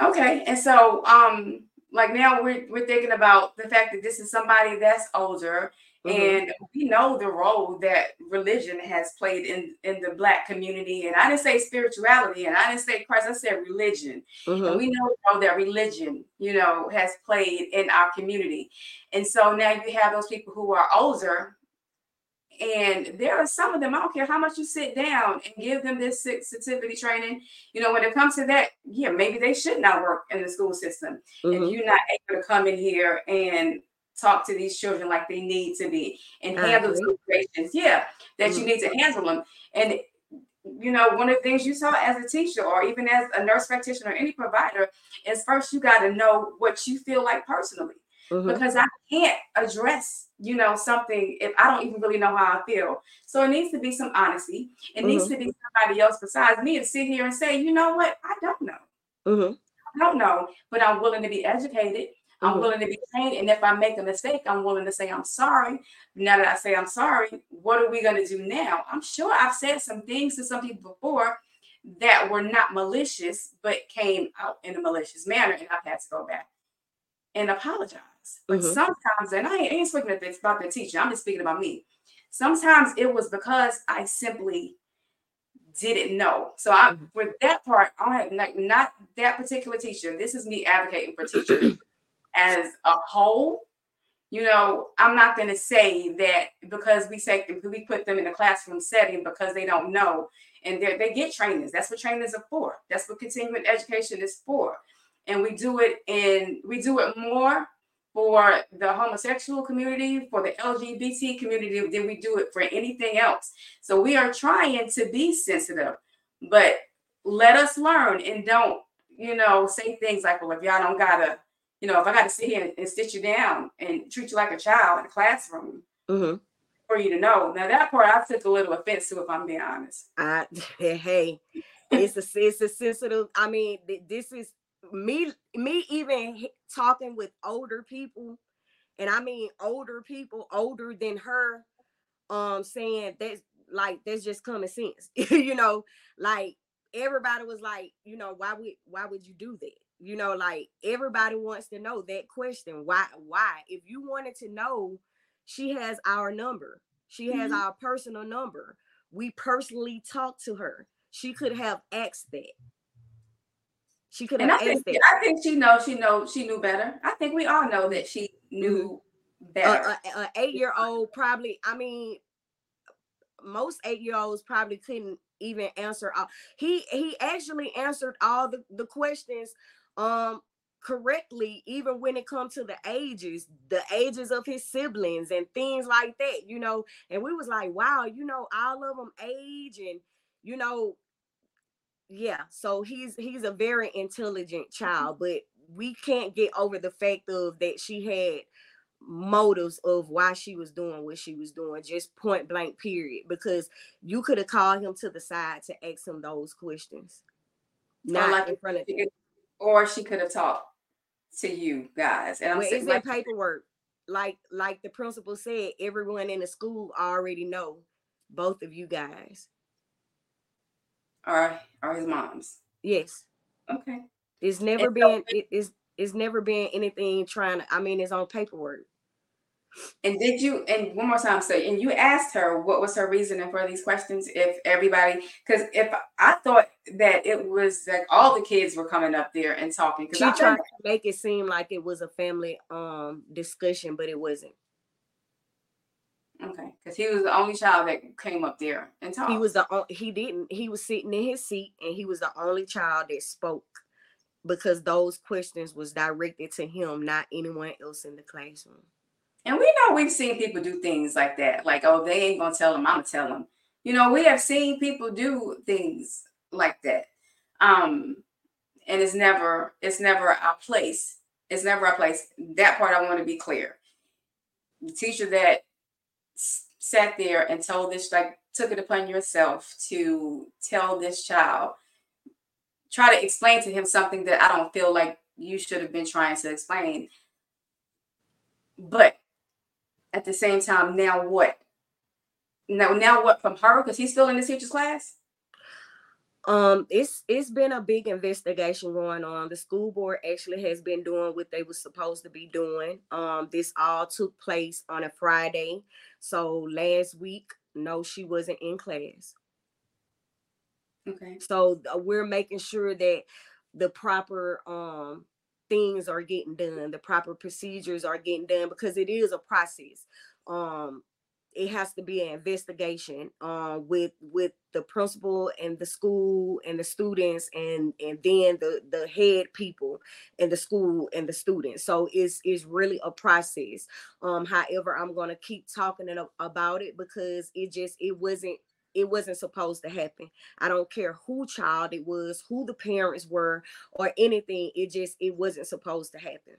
Okay. And so, um, like now we're we're thinking about the fact that this is somebody that's older, mm-hmm. and we know the role that religion has played in in the black community. And I didn't say spirituality, and I didn't say Christ. I said religion. Mm-hmm. And we know that religion, you know, has played in our community. And so now you have those people who are older and there are some of them, I don't care how much you sit down and give them this sensitivity training. You know, when it comes to that, yeah, maybe they should not work in the school system. Mm-hmm. If you're not able to come in here and talk to these children like they need to be and handle the situations, yeah, that mm-hmm. you need to handle them. And you know, one of the things you saw as a teacher or even as a nurse practitioner or any provider is first you got to know what you feel like personally. Mm-hmm. Because I can't address, you know, something if I don't even really know how I feel. So it needs to be some honesty. It mm-hmm. needs to be somebody else besides me to sit here and say, you know what, I don't know. Mm-hmm. I don't know, but I'm willing to be educated. I'm mm-hmm. willing to be trained. And if I make a mistake, I'm willing to say I'm sorry. Now that I say I'm sorry, what are we going to do now? I'm sure I've said some things to some people before that were not malicious, but came out in a malicious manner. And I've had to go back and apologize. But mm-hmm. sometimes, and I ain't, I ain't speaking about the teacher, I'm just speaking about me. Sometimes it was because I simply didn't know. So I, mm-hmm. with that part, I have not, not that particular teacher. This is me advocating for teachers as a whole. You know, I'm not going to say that because we say we put them in a classroom setting because they don't know, and they get trainings. That's what trainings are for. That's what continuing education is for. And we do it in we do it more for the homosexual community, for the LGBT community than we do it for anything else. So we are trying to be sensitive, but let us learn and don't, you know, say things like, well, if y'all don't gotta, you know, if I gotta sit here and, and sit you down and treat you like a child in a classroom. Mm-hmm. For you to know. Now that part I took a little offense to, if I'm being honest. I hey, it's a it's a sensitive. I mean, this is me me even talking with older people and i mean older people older than her um saying that's like that's just common sense you know like everybody was like you know why would why would you do that? You know like everybody wants to know that question why why? If you wanted to know she has our number she has mm-hmm. our personal number we personally talked to her she could have asked that she could have I think, it. I think she knows she knows she knew better. I think we all know that she knew mm-hmm. better. An eight year old probably, I mean, most eight year olds probably couldn't even answer all he he actually answered all the, the questions um correctly even when it comes to the ages the ages of his siblings and things like that you know and we was like wow you know all of them age and you know yeah so he's he's a very intelligent mm-hmm. child but we can't get over the fact of that she had motives of why she was doing what she was doing just point blank period because you could have called him to the side to ask him those questions. Not like in front of you or she could have talked to you guys and i'm well, saying like, paperwork. Like like the principal said everyone in the school already know both of you guys are are his mom's. Yes. Okay. It's never and been so, it is it's never been anything trying to I mean it's on paperwork. And did you and one more time so and you asked her what was her reasoning for these questions if everybody because if I thought that it was like all the kids were coming up there and talking because she tried to make it seem like it was a family um discussion but it wasn't Okay, because he was the only child that came up there and talked. He was the only, he didn't he was sitting in his seat and he was the only child that spoke because those questions was directed to him, not anyone else in the classroom. And we know we've seen people do things like that, like oh they ain't gonna tell them, I'm gonna tell them. You know, we have seen people do things like that, um, and it's never it's never our place. It's never our place. That part I want to be clear. The teacher that sat there and told this, like, took it upon yourself to tell this child, try to explain to him something that I don't feel like you should have been trying to explain. But at the same time, now what? Now, now what from her? Because he's still in the teacher's class. Um, it's it's been a big investigation going on. The school board actually has been doing what they were supposed to be doing. Um, this all took place on a Friday. So last week, no, she wasn't in class. Okay. So we're making sure that the proper um things are getting done, the proper procedures are getting done because it is a process. Um, it has to be an investigation uh, with with the principal and the school and the students and and then the the head people in the school and the students so it's it's really a process um however i'm going to keep talking about it because it just it wasn't it wasn't supposed to happen. I don't care who child it was, who the parents were, or anything. It just it wasn't supposed to happen.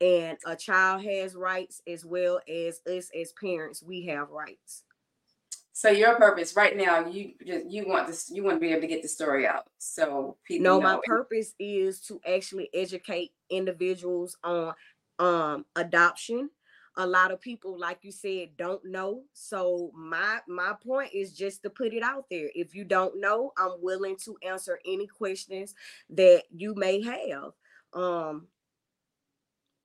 And a child has rights as well as us as parents. We have rights. So your purpose right now, you just you want this, you want to be able to get the story out. So people no, my purpose is to actually educate individuals on um adoption a lot of people like you said don't know so my my point is just to put it out there if you don't know i'm willing to answer any questions that you may have um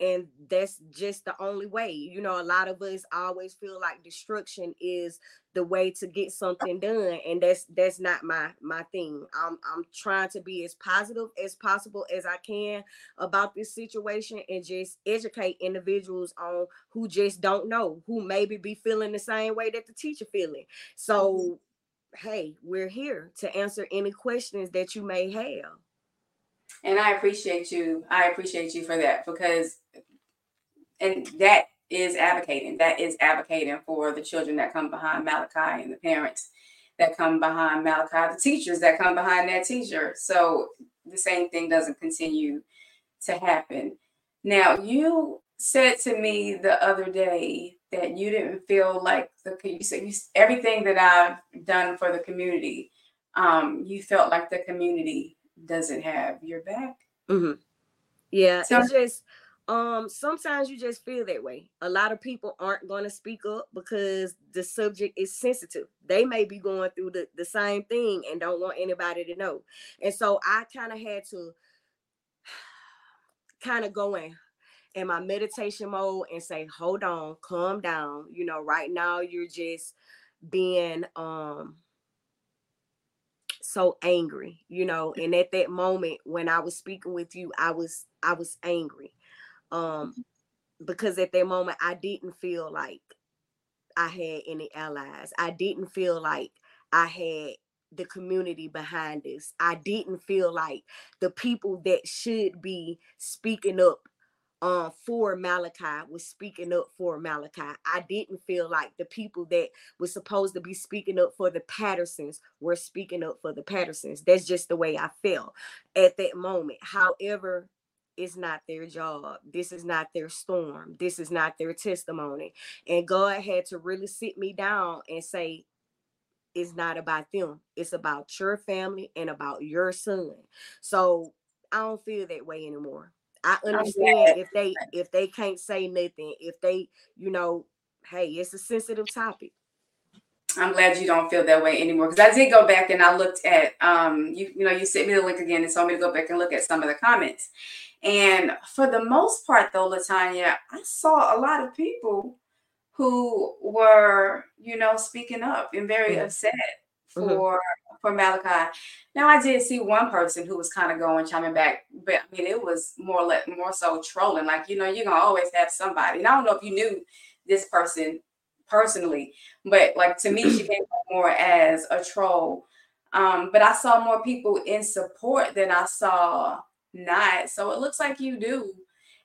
and that's just the only way you know a lot of us always feel like destruction is the way to get something done and that's that's not my my thing. I'm i'm trying to be as positive as possible as i can about this situation and just educate individuals on who just don't know who maybe be feeling the same way that the teacher feeling. So mm-hmm. hey we're here to answer any questions that you may have and I appreciate you. I appreciate you for that because, and that is advocating. That is advocating for the children that come behind Malachi and the parents that come behind Malachi, the teachers that come behind that teacher. So the same thing doesn't continue to happen. Now, you said to me the other day that you didn't feel like the you said you, everything that I've done for the community, um, you felt like the community doesn't have your back. Mm-hmm. Yeah, so, it's just um sometimes you just feel that way. A lot of people aren't going to speak up because the subject is sensitive. They may be going through the, the same thing and don't want anybody to know. And so I kind of had to kind of go in in my meditation mode and say, hold on, calm down. You know, right now you're just being um so angry, you know, and at that moment when I was speaking with you, I was I was angry. Um because at that moment I didn't feel like I had any allies. I didn't feel like I had the community behind us. I didn't feel like the people that should be speaking up uh, for Malachi was speaking up for Malachi. I didn't feel like the people that was supposed to be speaking up for the Pattersons were speaking up for the Pattersons. That's just the way I felt at that moment. However, it's not their job. This is not their storm. This is not their testimony. And God had to really sit me down and say, it's not about them. It's about your family and about your son. So I don't feel that way anymore. I understand if they if they can't say nothing, if they, you know, hey, it's a sensitive topic. I'm glad you don't feel that way anymore. Because I did go back and I looked at um you you know you sent me the link again and told me to go back and look at some of the comments. And for the most part though, Latonya, I saw a lot of people who were, you know, speaking up and very mm-hmm. upset for mm-hmm. for Malachi. Now I did see one person who was kind of going chiming back, but I mean it was more let more so trolling. Like you know you're gonna always have somebody. And I don't know if you knew this person personally, but like to me she came more as a troll. Um, but I saw more people in support than I saw not. So it looks like you do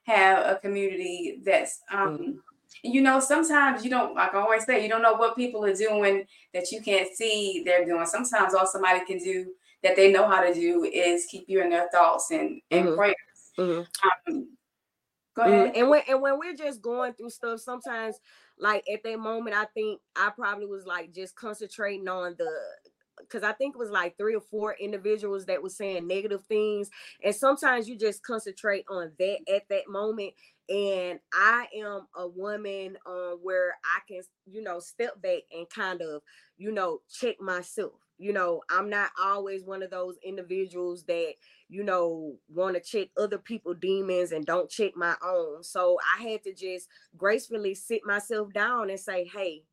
have a community that's um, mm-hmm you know, sometimes you don't, like I always say, you don't know what people are doing that you can't see they're doing. Sometimes all somebody can do that they know how to do is keep you in their thoughts and, and mm-hmm. prayers. Mm-hmm. Um, go ahead. Mm-hmm. And when and when we're just going through stuff, sometimes like at that moment, I think I probably was like just concentrating on the because I think it was like three or four individuals that was saying negative things. And sometimes you just concentrate on that at that moment and I am a woman um, where I can, you know, step back and kind of, you know, check myself. You know, I'm not always one of those individuals that, you know, want to check other people demons and don't check my own. So I had to just gracefully sit myself down and say, hey,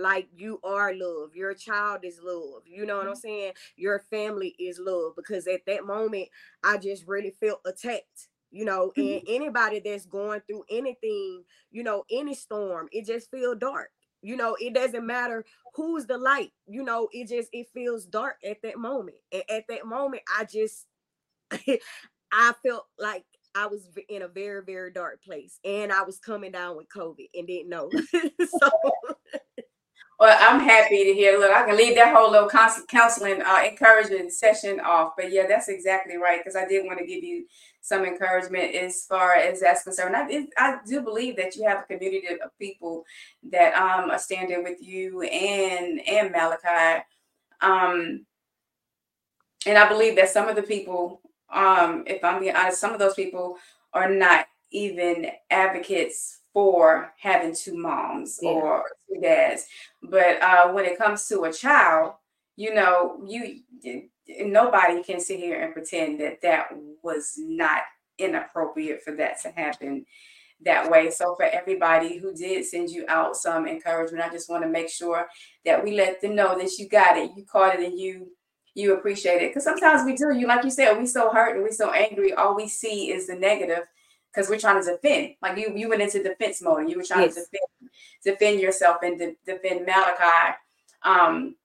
like you are love your child is love you know what i'm mm-hmm. saying your family is love because at that moment i just really felt attacked you know and mm-hmm. anybody that's going through anything you know any storm it just feel dark you know it doesn't matter who's the light you know it just it feels dark at that moment and at that moment i just i felt like i was in a very very dark place and i was coming down with covid and didn't know so Well, I'm happy to hear. Look, I can leave that whole little counseling, uh, encouraging session off. But yeah, that's exactly right. Because I did want to give you some encouragement as far as that's concerned. I, I do believe that you have a community of people that um, are standing with you and and Malachi. Um, and I believe that some of the people, um, if I'm being honest, some of those people are not even advocates for having two moms yeah. or two dads. But uh, when it comes to a child, you know, you nobody can sit here and pretend that that was not inappropriate for that to happen that way. So for everybody who did send you out some encouragement, I just want to make sure that we let them know that you got it, you caught it, and you you appreciate it. Because sometimes we do. You like you said, we so hurt and we so angry. All we see is the negative because we're trying to defend. Like you, you went into defense mode. You were trying yes. to defend, defend yourself and de- defend Malachi. Um,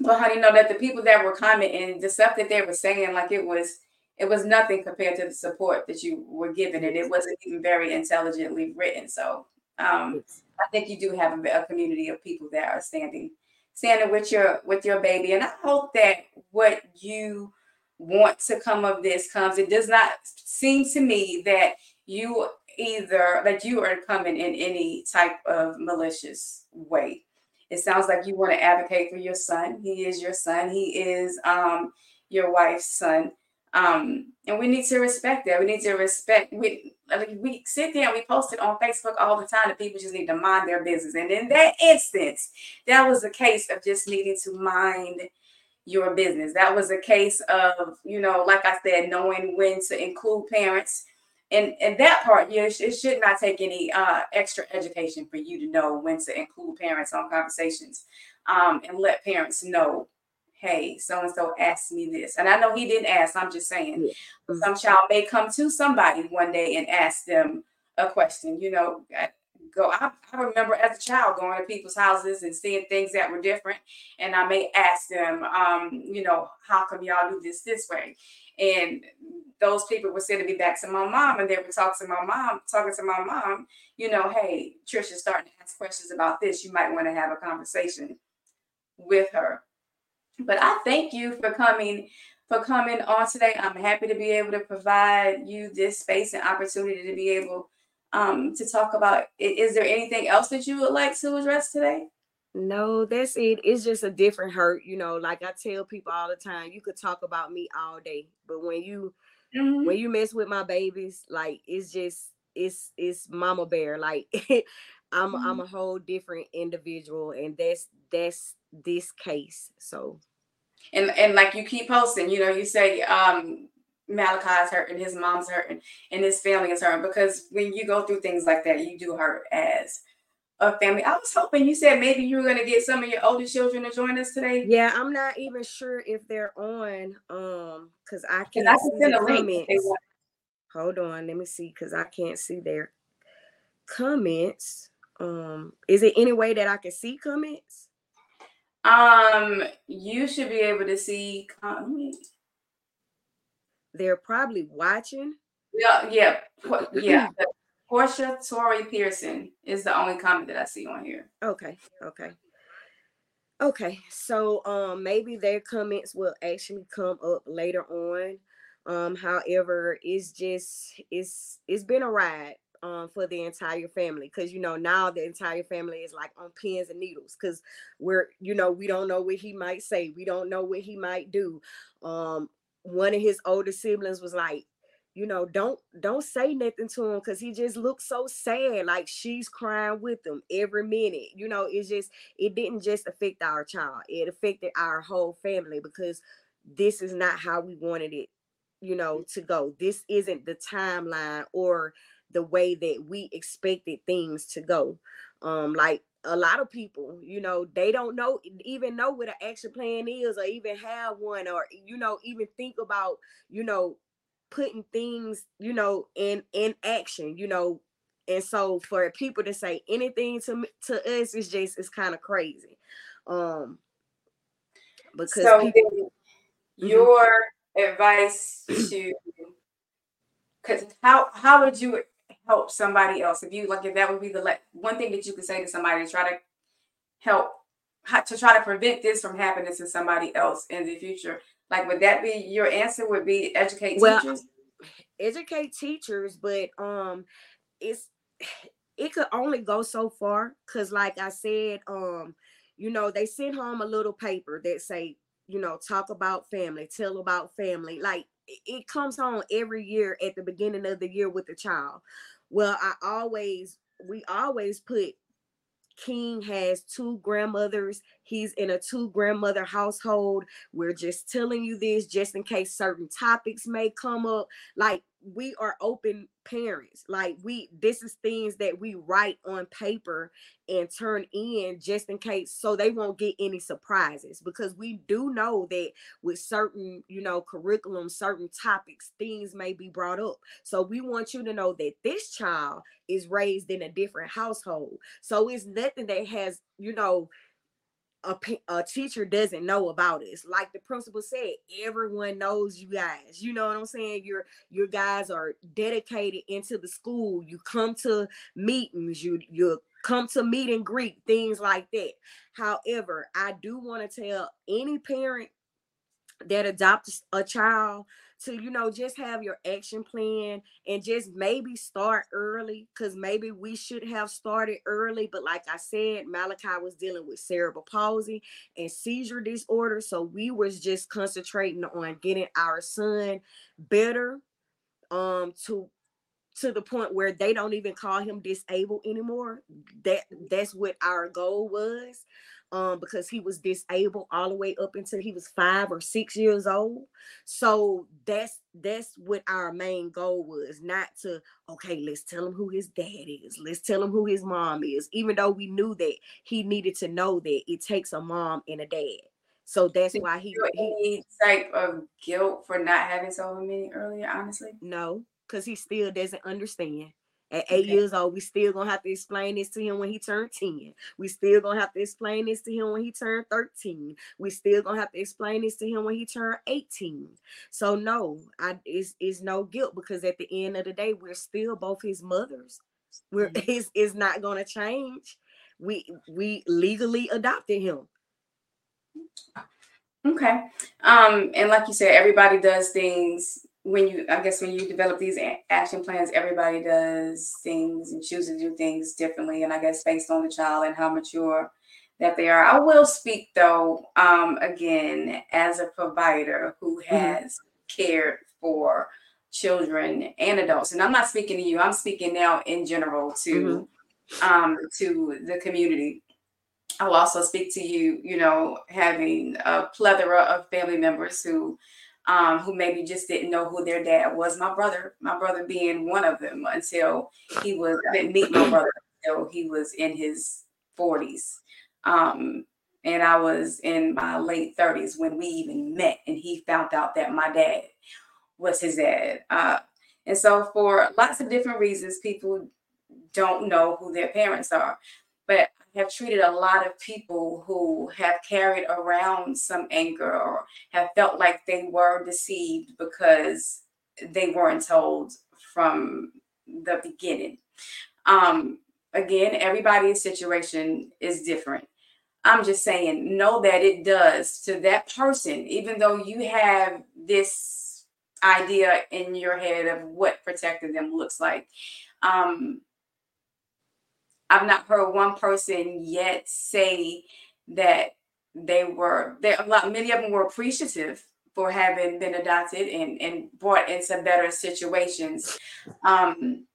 but honey, know that the people that were commenting, the stuff that they were saying, like it was, it was nothing compared to the support that you were giving it. It wasn't even very intelligently written. So um, I think you do have a, a community of people that are standing, standing with your with your baby, and I hope that what you want to come of this comes. It does not seem to me that you either that you are coming in any type of malicious way. It sounds like you want to advocate for your son. He is your son. He is um, your wife's son. Um, and we need to respect that. We need to respect. We like we sit there and we post it on Facebook all the time that people just need to mind their business. And in that instance, that was a case of just needing to mind your business. That was a case of, you know, like I said, knowing when to include parents. And, and that part, yeah, it should not take any uh, extra education for you to know when to include parents on conversations um, and let parents know, hey, so and so asked me this. And I know he didn't ask, I'm just saying. Yeah. Mm-hmm. Some child may come to somebody one day and ask them a question. You know, go. I, I, remember as a child going to people's houses and seeing things that were different, and I may ask them, um, you know, how come y'all do this this way? And those people were sending me back to my mom, and they would talk to my mom, talking to my mom, you know, hey, Trisha's starting to ask questions about this. You might want to have a conversation with her. But I thank you for coming for coming on today. I'm happy to be able to provide you this space and opportunity to be able um, to talk about. Is there anything else that you would like to address today? No, that's it. It's just a different hurt. You know, like I tell people all the time, you could talk about me all day, but when you mm-hmm. when you mess with my babies, like it's just it's it's mama bear. Like I'm mm-hmm. I'm a whole different individual, and that's that's this case. So and and like you keep posting, you know, you say um Malachi's hurting, his mom's hurting, and his family is hurting because when you go through things like that, you do hurt as a family. I was hoping you said maybe you were going to get some of your older children to join us today. Yeah, I'm not even sure if they're on, um, because I can't I can see the comments. Hold on, let me see, because I can't see their comments. Um, is it any way that I can see comments? Um, you should be able to see comments they're probably watching. Yeah, yeah, yeah. Portia Tori Pearson is the only comment that I see on here. Okay, okay. Okay, so um maybe their comments will actually come up later on. Um, however, it's just it's it's been a ride um for the entire family because you know now the entire family is like on pins and needles because we're you know we don't know what he might say we don't know what he might do um one of his older siblings was like, you know, don't don't say nothing to him because he just looks so sad. Like she's crying with him every minute. You know, it's just it didn't just affect our child, it affected our whole family because this is not how we wanted it, you know, to go. This isn't the timeline or the way that we expected things to go. Um, like a lot of people, you know, they don't know even know what an action plan is or even have one or you know, even think about, you know, putting things, you know, in in action, you know. And so for people to say anything to to us is just it's kind of crazy. Um because so people, mm-hmm. your mm-hmm. advice to because how how would you help somebody else if you like if that would be the like one thing that you could say to somebody to try to help to try to prevent this from happening to somebody else in the future? Like, would that be your answer? Would be educate well, teachers? Educate teachers, but um, it's it could only go so far because, like I said, um, you know, they sent home a little paper that say, you know, talk about family, tell about family. Like it comes home every year at the beginning of the year with the child. Well, I always we always put King has two grandmothers. He's in a two grandmother household. We're just telling you this just in case certain topics may come up. Like we are open parents. Like we this is things that we write on paper and turn in just in case so they won't get any surprises because we do know that with certain, you know, curriculum, certain topics, things may be brought up. So we want you to know that this child is raised in a different household. So it's nothing that has, you know, a, a teacher doesn't know about it. It's like the principal said, everyone knows you guys. You know what I'm saying? Your your guys are dedicated into the school. You come to meetings, you you come to meet and greet, things like that. However, I do want to tell any parent that adopts a child to you know just have your action plan and just maybe start early because maybe we should have started early but like i said malachi was dealing with cerebral palsy and seizure disorder so we was just concentrating on getting our son better um to to the point where they don't even call him disabled anymore. That that's what our goal was um, because he was disabled all the way up until he was five or six years old. So that's that's what our main goal was, not to okay, let's tell him who his dad is, let's tell him who his mom is, even though we knew that he needed to know that it takes a mom and a dad. So that's why he, he any type of guilt for not having told him earlier, honestly. No, because he still doesn't understand. At eight okay. years old, we still gonna have to explain this to him when he turned 10. We still gonna have to explain this to him when he turned 13. We still gonna have to explain this to him when he turned 18. So no, I it's, it's no guilt because at the end of the day, we're still both his mothers. We're mm-hmm. it's, it's not gonna change. We we legally adopted him. Okay. Um, and like you said, everybody does things when you i guess when you develop these action plans everybody does things and chooses to do things differently and i guess based on the child and how mature that they are i will speak though um, again as a provider who mm-hmm. has mm-hmm. cared for children and adults and i'm not speaking to you i'm speaking now in general to mm-hmm. um, to the community i will also speak to you you know having a plethora of family members who um, who maybe just didn't know who their dad was. My brother, my brother being one of them until he was, I didn't meet my brother until he was in his 40s. Um, and I was in my late 30s when we even met, and he found out that my dad was his dad. Uh, and so, for lots of different reasons, people don't know who their parents are. But have treated a lot of people who have carried around some anger or have felt like they were deceived because they weren't told from the beginning. Um, again, everybody's situation is different. I'm just saying, know that it does to that person, even though you have this idea in your head of what protecting them looks like. Um, I've not heard one person yet say that they were there. A lot, many of them were appreciative for having been adopted and and brought into better situations. Um,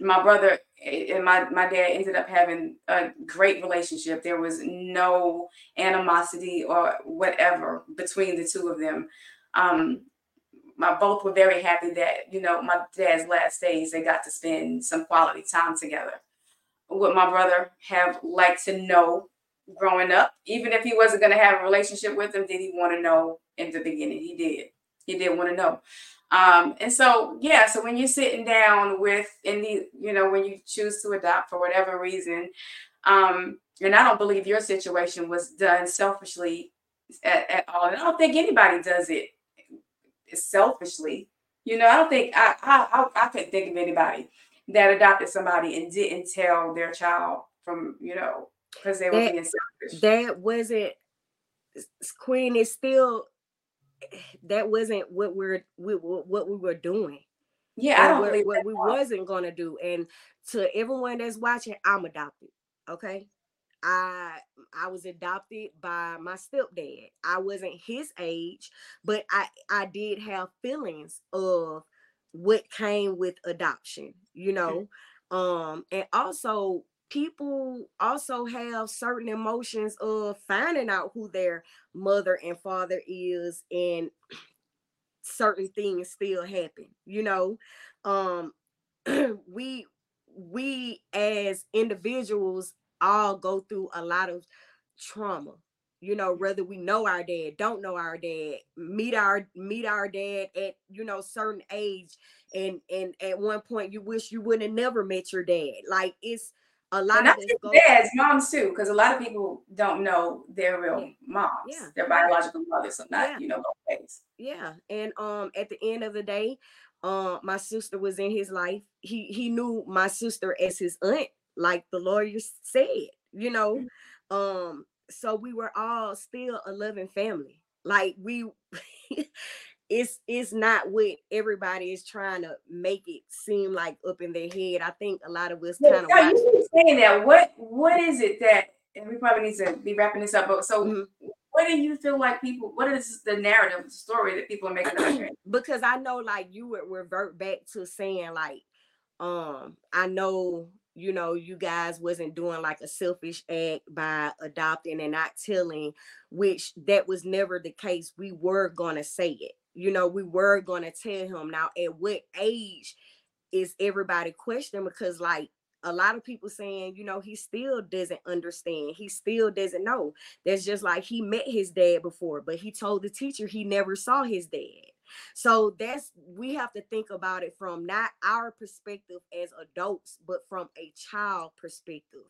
my brother and my my dad ended up having a great relationship. There was no animosity or whatever between the two of them. Um, my both were very happy that you know my dad's last days they got to spend some quality time together would my brother have liked to know growing up? Even if he wasn't going to have a relationship with him, did he want to know in the beginning? He did. He did want to know. Um, and so, yeah, so when you're sitting down with, in the, you know, when you choose to adopt for whatever reason, um, and I don't believe your situation was done selfishly at, at all. And I don't think anybody does it selfishly. You know, I don't think I I I, I couldn't think of anybody that adopted somebody and didn't tell their child from you know because they were that, being selfish. That wasn't Queen. Is still that wasn't what we're we, what we were doing. Yeah, I don't what, what we wasn't gonna do. And to everyone that's watching, I'm adopted. Okay. I I was adopted by my stepdad. I wasn't his age, but I I did have feelings of what came with adoption, you know. Um and also people also have certain emotions of finding out who their mother and father is and certain things still happen, you know. Um we we as individuals all go through a lot of trauma you know whether we know our dad don't know our dad meet our meet our dad at you know certain age and and at one point you wish you wouldn't have never met your dad like it's a lot of this dads moms too because a lot of people don't know their real yeah. moms yeah. their biological mothers so not yeah. you know both ways yeah and um at the end of the day um my sister was in his life he he knew my sister as his aunt like the lawyer said, you know. Mm-hmm. Um, so we were all still a loving family. Like we it's it's not what everybody is trying to make it seem like up in their head. I think a lot of us kind of yeah, you saying that. What what is it that and we probably need to be wrapping this up. But so mm-hmm. what do you feel like people what is the narrative, the story that people are making up because I know like you would revert back to saying like um I know you know you guys wasn't doing like a selfish act by adopting and not telling which that was never the case we were going to say it you know we were going to tell him now at what age is everybody questioning because like a lot of people saying, you know, he still doesn't understand. He still doesn't know. That's just like he met his dad before, but he told the teacher he never saw his dad. So that's we have to think about it from not our perspective as adults, but from a child perspective.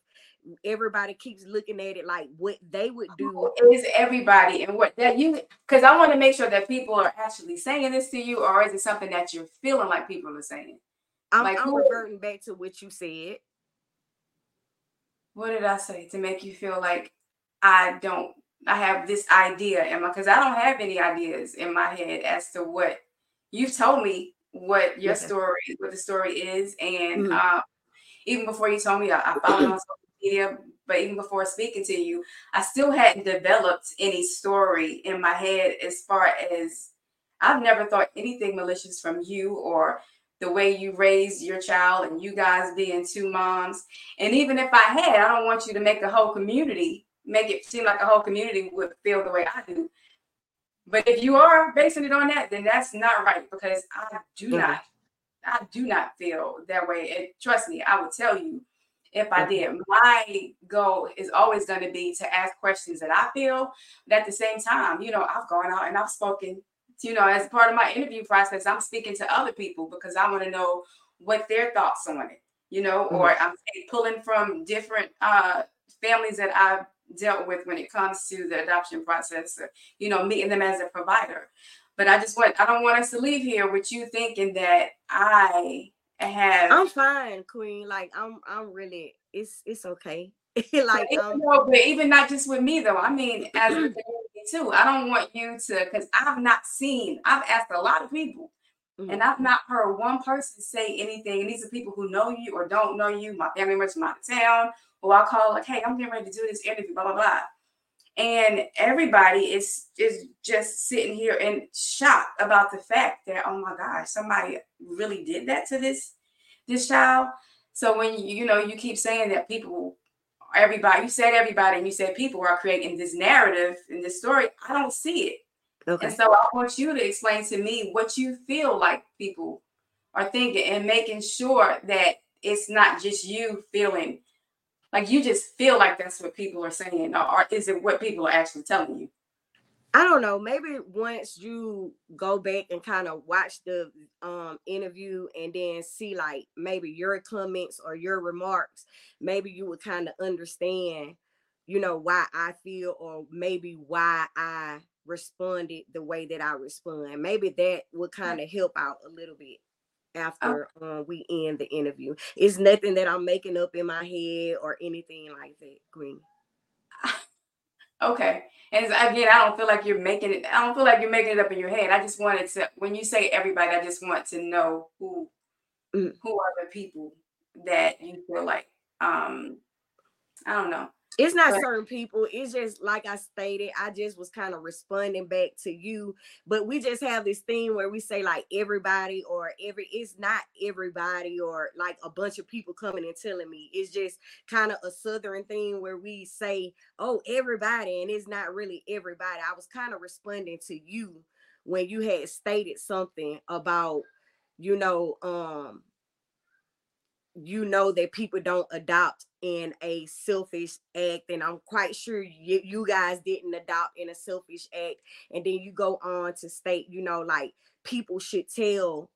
Everybody keeps looking at it like what they would do. Is everybody and what that you because I want to make sure that people are actually saying this to you, or is it something that you're feeling like people are saying? I'm, like, I'm reverting back to what you said. What did I say to make you feel like I don't I have this idea in my because I don't have any ideas in my head as to what you've told me what your okay. story, what the story is, and mm-hmm. uh, even before you told me, I, I followed on social media. But even before speaking to you, I still hadn't developed any story in my head as far as I've never thought anything malicious from you or the way you raised your child and you guys being two moms. And even if I had, I don't want you to make a whole community make it seem like a whole community would feel the way I do. But if you are basing it on that, then that's not right because I do mm-hmm. not, I do not feel that way. And trust me, I would tell you if I did. My goal is always going to be to ask questions that I feel, but at the same time, you know, I've gone out and I've spoken, you know, as part of my interview process, I'm speaking to other people because I want to know what their thoughts on it, you know, mm-hmm. or I'm pulling from different uh, families that I've dealt with when it comes to the adoption process, you know, meeting them as a provider. But I just want I don't want us to leave here with you thinking that I have I'm fine, Queen. Like I'm I'm really it's it's okay. like but, um, but even not just with me though. I mean as a too. I don't want you to because I've not seen, I've asked a lot of people Mm-hmm. And I've not heard one person say anything. And these are people who know you or don't know you. My family members from out of town, or I'll call like, hey, I'm getting ready to do this interview, blah, blah, blah. And everybody is is just sitting here in shock about the fact that, oh my gosh, somebody really did that to this this child. So when you, you know you keep saying that people everybody you said everybody and you said people are creating this narrative and this story i don't see it Okay. And so I want you to explain to me what you feel like people are thinking and making sure that it's not just you feeling like you just feel like that's what people are saying, or is it what people are actually telling you? I don't know. Maybe once you go back and kind of watch the um, interview and then see like maybe your comments or your remarks, maybe you would kind of understand, you know, why I feel or maybe why I responded the way that I respond. Maybe that would kind of help out a little bit after oh. uh, we end the interview. It's nothing that I'm making up in my head or anything like that, Queen. Okay. And again, I don't feel like you're making it. I don't feel like you're making it up in your head. I just wanted to. When you say everybody, I just want to know who mm. who are the people that you feel like. Um, I don't know. It's not certain people. It's just like I stated, I just was kind of responding back to you. But we just have this thing where we say like everybody or every it's not everybody or like a bunch of people coming and telling me. It's just kind of a southern thing where we say, oh, everybody, and it's not really everybody. I was kind of responding to you when you had stated something about, you know, um, you know that people don't adopt in a selfish act and i'm quite sure you, you guys didn't adopt in a selfish act and then you go on to state you know like people should tell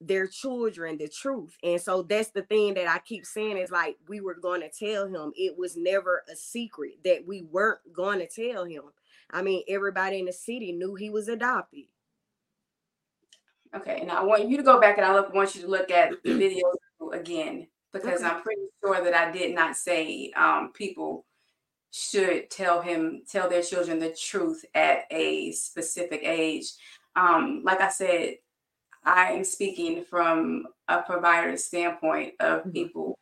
their children the truth and so that's the thing that i keep saying is like we were going to tell him. It was never a secret that we weren't going to tell him. I mean everybody in the city knew he was adopted. Okay and i want you to go back and i look, want you to look at the video again because okay. I'm pretty sure that I did not say um, people should tell him tell their children the truth at a specific age. Um, like I said, I am speaking from a provider's standpoint of mm-hmm. people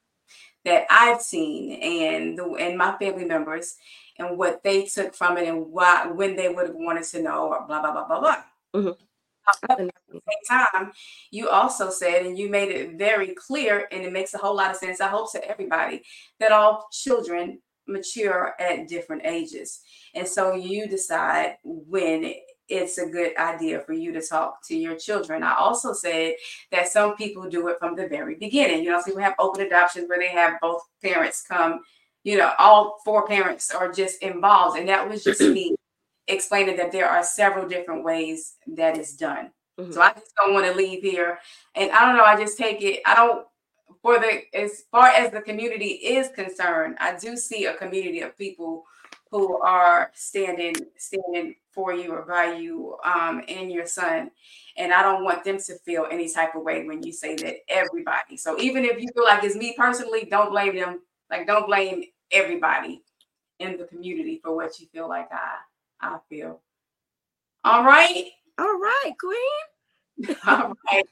that I've seen and the and my family members and what they took from it and why when they would have wanted to know or blah blah blah blah blah. Mm-hmm at the same time, you also said, and you made it very clear, and it makes a whole lot of sense, I hope to everybody, that all children mature at different ages. And so you decide when it's a good idea for you to talk to your children. I also said that some people do it from the very beginning. You know, some we have open adoptions where they have both parents come, you know, all four parents are just involved. And that was just me explaining that there are several different ways that is done. Mm-hmm. So I just don't want to leave here. And I don't know, I just take it, I don't for the as far as the community is concerned, I do see a community of people who are standing standing for you or by you um, and your son. And I don't want them to feel any type of way when you say that everybody. So even if you feel like it's me personally, don't blame them. Like don't blame everybody in the community for what you feel like I I feel. All right. All right, Queen. All right.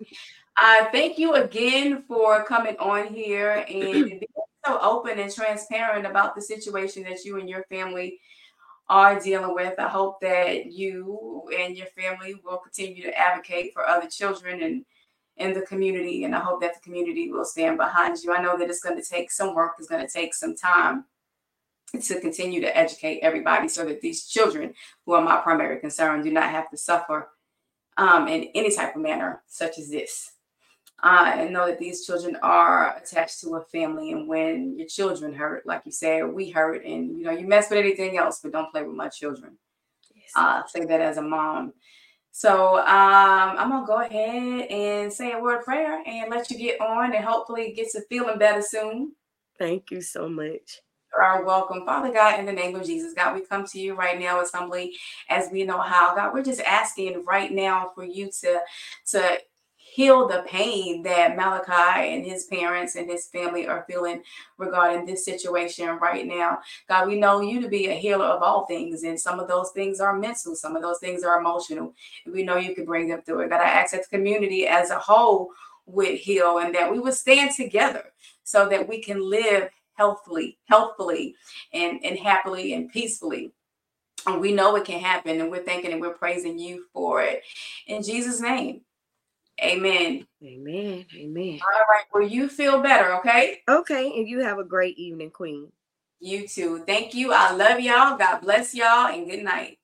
Uh, thank you again for coming on here and being so open and transparent about the situation that you and your family are dealing with. I hope that you and your family will continue to advocate for other children and in the community. And I hope that the community will stand behind you. I know that it's going to take some work, it's going to take some time to continue to educate everybody so that these children, who are my primary concern, do not have to suffer um, in any type of manner such as this. Uh, and know that these children are attached to a family. And when your children hurt, like you said, we hurt, and you know, you mess with anything else, but don't play with my children. Yes. Uh, say that as a mom. So um, I'm gonna go ahead and say a word of prayer and let you get on, and hopefully get to feeling better soon. Thank you so much are welcome. Father God, in the name of Jesus, God, we come to you right now as humbly as we know how. God, we're just asking right now for you to, to heal the pain that Malachi and his parents and his family are feeling regarding this situation right now. God, we know you to be a healer of all things, and some of those things are mental, some of those things are emotional. We know you can bring them through it. God, I ask that the community as a whole would heal and that we would stand together so that we can live healthfully, healthfully, and, and happily and peacefully. And we know it can happen, and we're thanking and we're praising you for it. In Jesus' name. Amen. Amen. Amen. All right. Well, you feel better, okay? Okay. And you have a great evening, Queen. You too. Thank you. I love y'all. God bless y'all and good night.